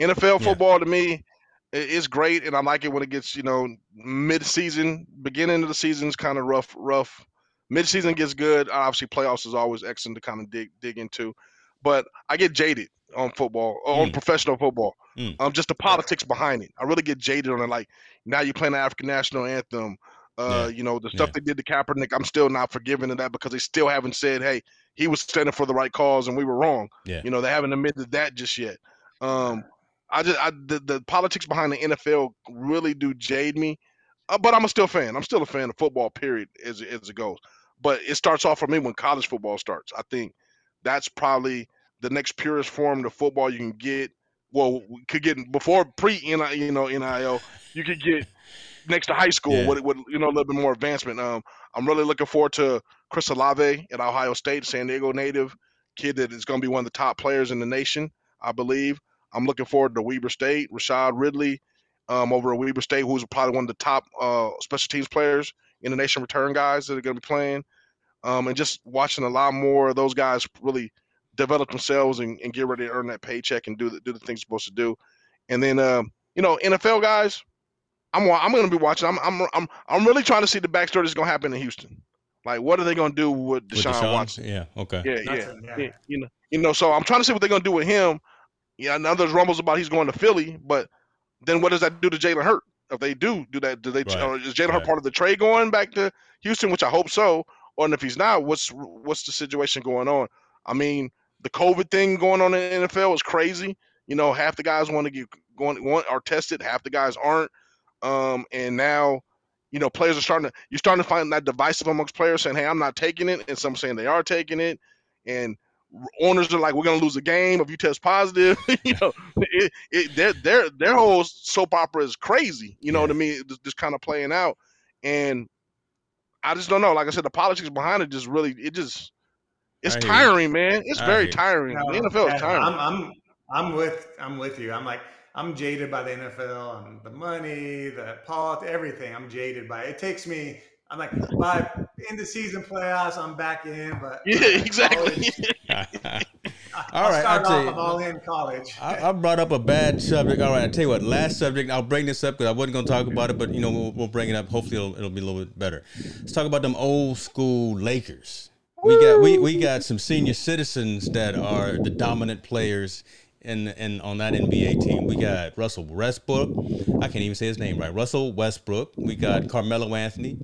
NFL football yeah. to me is great, and I like it when it gets you know mid-season, beginning of the season is kind of rough, rough. Mid-season gets good. Obviously, playoffs is always excellent to kind of dig dig into, but I get jaded on football, mm. on professional football. Mm. Um, just the politics behind it. I really get jaded on it. Like now you're playing the African national anthem. Uh, yeah. You know, the stuff yeah. they did to Kaepernick, I'm still not forgiving of that because they still haven't said, hey, he was standing for the right cause and we were wrong. Yeah. You know, they haven't admitted that just yet. Um, I just, I, the, the politics behind the NFL really do jade me, uh, but I'm a still fan. I'm still a fan of football, period, as, as it goes. But it starts off for me when college football starts. I think that's probably the next purest form of football you can get. Well, we could get before pre you know NIL. You could get next to high school yeah. with, with you know a little bit more advancement. Um, I'm really looking forward to Chris Olave at Ohio State, San Diego native kid that is going to be one of the top players in the nation, I believe. I'm looking forward to Weber State, Rashad Ridley um, over at Weber State, who's probably one of the top uh, special teams players in the nation return guys that are going to be playing. Um, and just watching a lot more of those guys really develop themselves and, and, get ready to earn that paycheck and do the, do the things they're supposed to do. And then, uh, you know, NFL guys, I'm I'm gonna be watching. I'm I'm I'm I'm really trying to see the backstory that's gonna happen in Houston. Like, what are they gonna do with Deshaun, With Deshaun? Watson? Yeah. Okay. Yeah, yeah, yeah. yeah. You know, you know. So I'm trying to see what they're gonna do with him. Yeah, now there's rumbles about he's going to Philly, but then what does that do to Jalen Hurt? If they do do that, do they? Right, Or is Jalen right. Hurt part of the trade going back to Houston? Which I hope so. Or if he's not, what's what's the situation going on? I mean, the COVID thing going on in the NFL is crazy. You know, half the guys want to get going want are tested, half the guys aren't. Um, and now, you know, players are starting to you're starting to find that divisive amongst players saying, "Hey, I'm not taking it," and some saying they are taking it, and owners are like, "We're gonna lose a game if you test positive." *laughs* you know, it, it their their their whole soap opera is crazy. You know what I mean? Just, just kind of playing out, and I just don't know. Like I said, the politics behind it just really it just it's I you. tiring, man. It's I very tiring. No, the NFL yeah, is tiring. I'm, I'm, I'm with, I'm with you. I'm like, I'm jaded by the NFL and the money, the politics, everything. I'm jaded by it. It takes me. I'm like, by in the season playoffs, I'm back in. But yeah, exactly. *laughs* All I'll right, start I'll tell off. you. I'm all in college. I, I brought up a bad subject. All right, I tell you what. Last subject. I'll bring this up because I wasn't going to talk about it, but you know we'll, we'll bring it up. Hopefully, it'll, it'll be a little bit better. Let's talk about them old school Lakers. We got we, we got some senior citizens that are the dominant players in in on that NBA team. We got Russell Westbrook. I can't even say his name right. Russell Westbrook. We got Carmelo Anthony.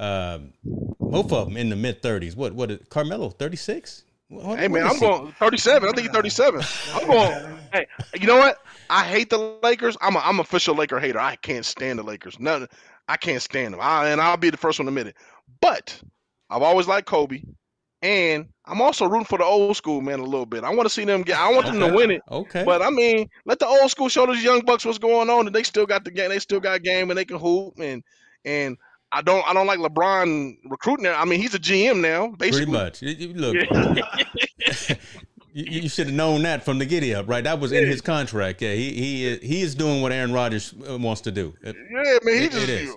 Um, both of them in the mid thirties. What what? is- Carmelo thirty six. Hey man, I'm going 37. I think he's 37. I'm going. Hey, you know what? I hate the Lakers. I'm a I'm official Laker hater. I can't stand the Lakers. None. I can't stand them. I, and I'll be the first one to admit it. But I've always liked Kobe, and I'm also rooting for the old school man a little bit. I want to see them get. I want them to win it. Okay. But I mean, let the old school show those young bucks what's going on, and they still got the game. They still got game, and they can hoop. And and I don't I don't like LeBron recruiting. There. I mean, he's a GM now, basically. Pretty much. You- you- Look, *laughs* you, you should have known that from the giddy up, right? That was in his contract. Yeah, he he is, he is doing what Aaron Rodgers uh, wants to do. Yeah, man, he It- just. it is.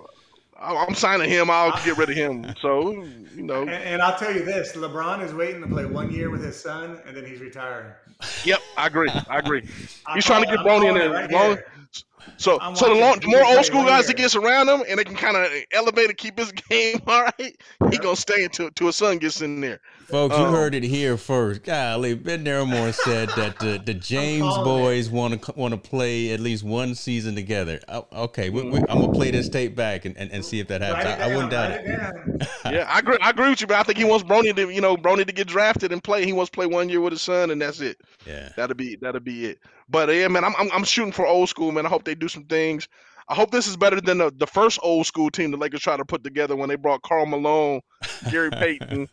I- I'm signing him. I'll get rid of him. *laughs* So you know. And, and I'll tell you this: LeBron is waiting to play one year with his son, and then he's retiring. Yep, I agree. I agree. *laughs* He's trying to get I'm Bronny in there. right Long- here. So, I'm so the, long, the more old school one guys year. that gets around him and they can kind of elevate and keep his *laughs* game all right, he gonna stay until, until his son gets in there. Folks, you Oh. heard it here first. Golly, Ben Narramore said that the, the James boys want to want to play at least one season together. Oh, okay, we, we, I'm gonna play this tape back and, and, and see if that happens. Write it I, I wouldn't doubt write it. Yeah, I agree. I agree with you, but I think he wants Bronny to, you know, Bronny to get drafted and play. He wants to play one year with his son, and that's it. Yeah. That'll be that'll be it. But yeah, man, I'm, I'm I'm shooting for old school, man. I hope they do some things. I hope this is better than the, the first old school team the Lakers tried to put together when they brought Karl Malone, Gary *laughs* Payton,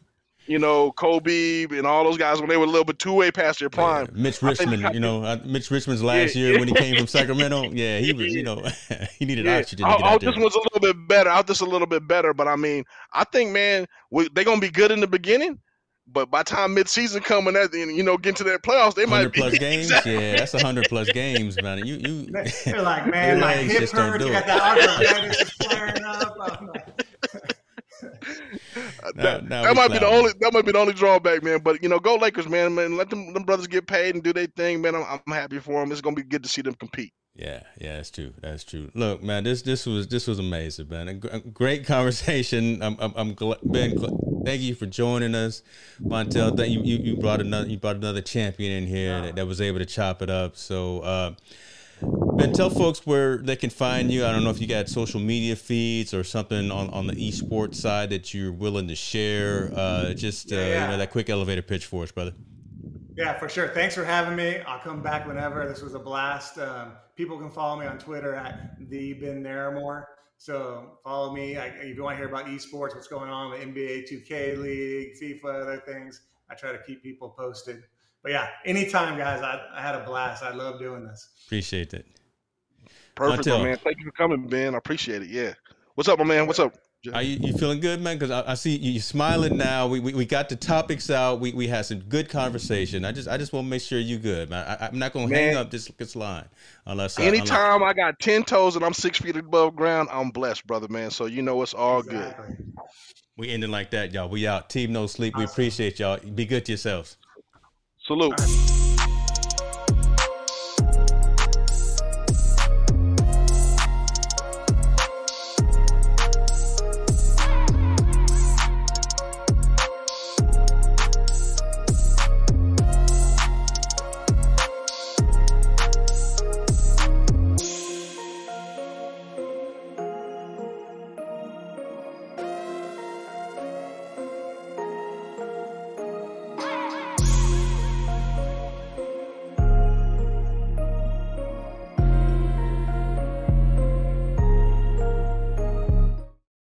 you know, Kobe, and all those guys when they were a little bit two way past their prime. Mitch I Richmond, you know, uh, Mitch Richmond's last Yeah, year yeah. when he came from *laughs* Sacramento. Yeah, he was, you know, *laughs* he needed Yeah, oxygen I, to hope there. this one's a little bit better. I hope this a little bit better. But I mean, I think, man, they're gonna be good in the beginning. But by time mid-season coming, at the end, you know, getting to that playoffs, they might Hundred be plus *laughs* games, Exactly. yeah, that's hundred plus games, man. You you *laughs* They're *laughs* like, man, Your my legs hip just don't hurts. do it. got that arthritis flaring up. Uh, that, Now- now that we might be the only that might be the only drawback, man. But you know, go Lakers, man. Man, let them them brothers get paid and do their thing, man. I'm, I'm happy for them. It's gonna be good to see them compete. Yeah, yeah, that's true. That's true. Look, man, this this was this was amazing, man. A, gr- a great conversation. I'm I'm, I'm glad, Ben. gl- Thank you for joining us, Montel. Thank you, you. You brought another you brought another champion in here that, that was able to chop it up. So, uh, Ben, tell folks where they can find you. I don't know if you got social media feeds or something on, on the esports side that you're willing to share. Uh, just uh, Yeah, you know that quick elevator pitch for us, brother. Yeah, for sure. Thanks for having me. I'll come back whenever. This was a blast. Um, people can follow me on Twitter at the Ben Narramore. So follow me. I, if you want to hear about esports, what's going on, the NBA 2K League, FIFA, other things, I try to keep people posted. But yeah, anytime, guys. I, I had a blast. I love doing this. Appreciate it. Perfect, Montel. my man. Thank you for coming, Ben. I appreciate it. Yeah. What's up, my man? What's up? Are you, you feeling good, man? Because I, I see you smiling now. We, we we got the topics out. We we had some good conversation. I just I just want to make sure you good, man. I, I'm not gonna hang up this this line unless I, unless- Anytime I got ten toes and I'm six feet above ground, I'm blessed, brother, man. So you know it's all good. We ending like that, y'all. We out. Team No Sleep. We appreciate y'all. Be good to yourselves. Salute.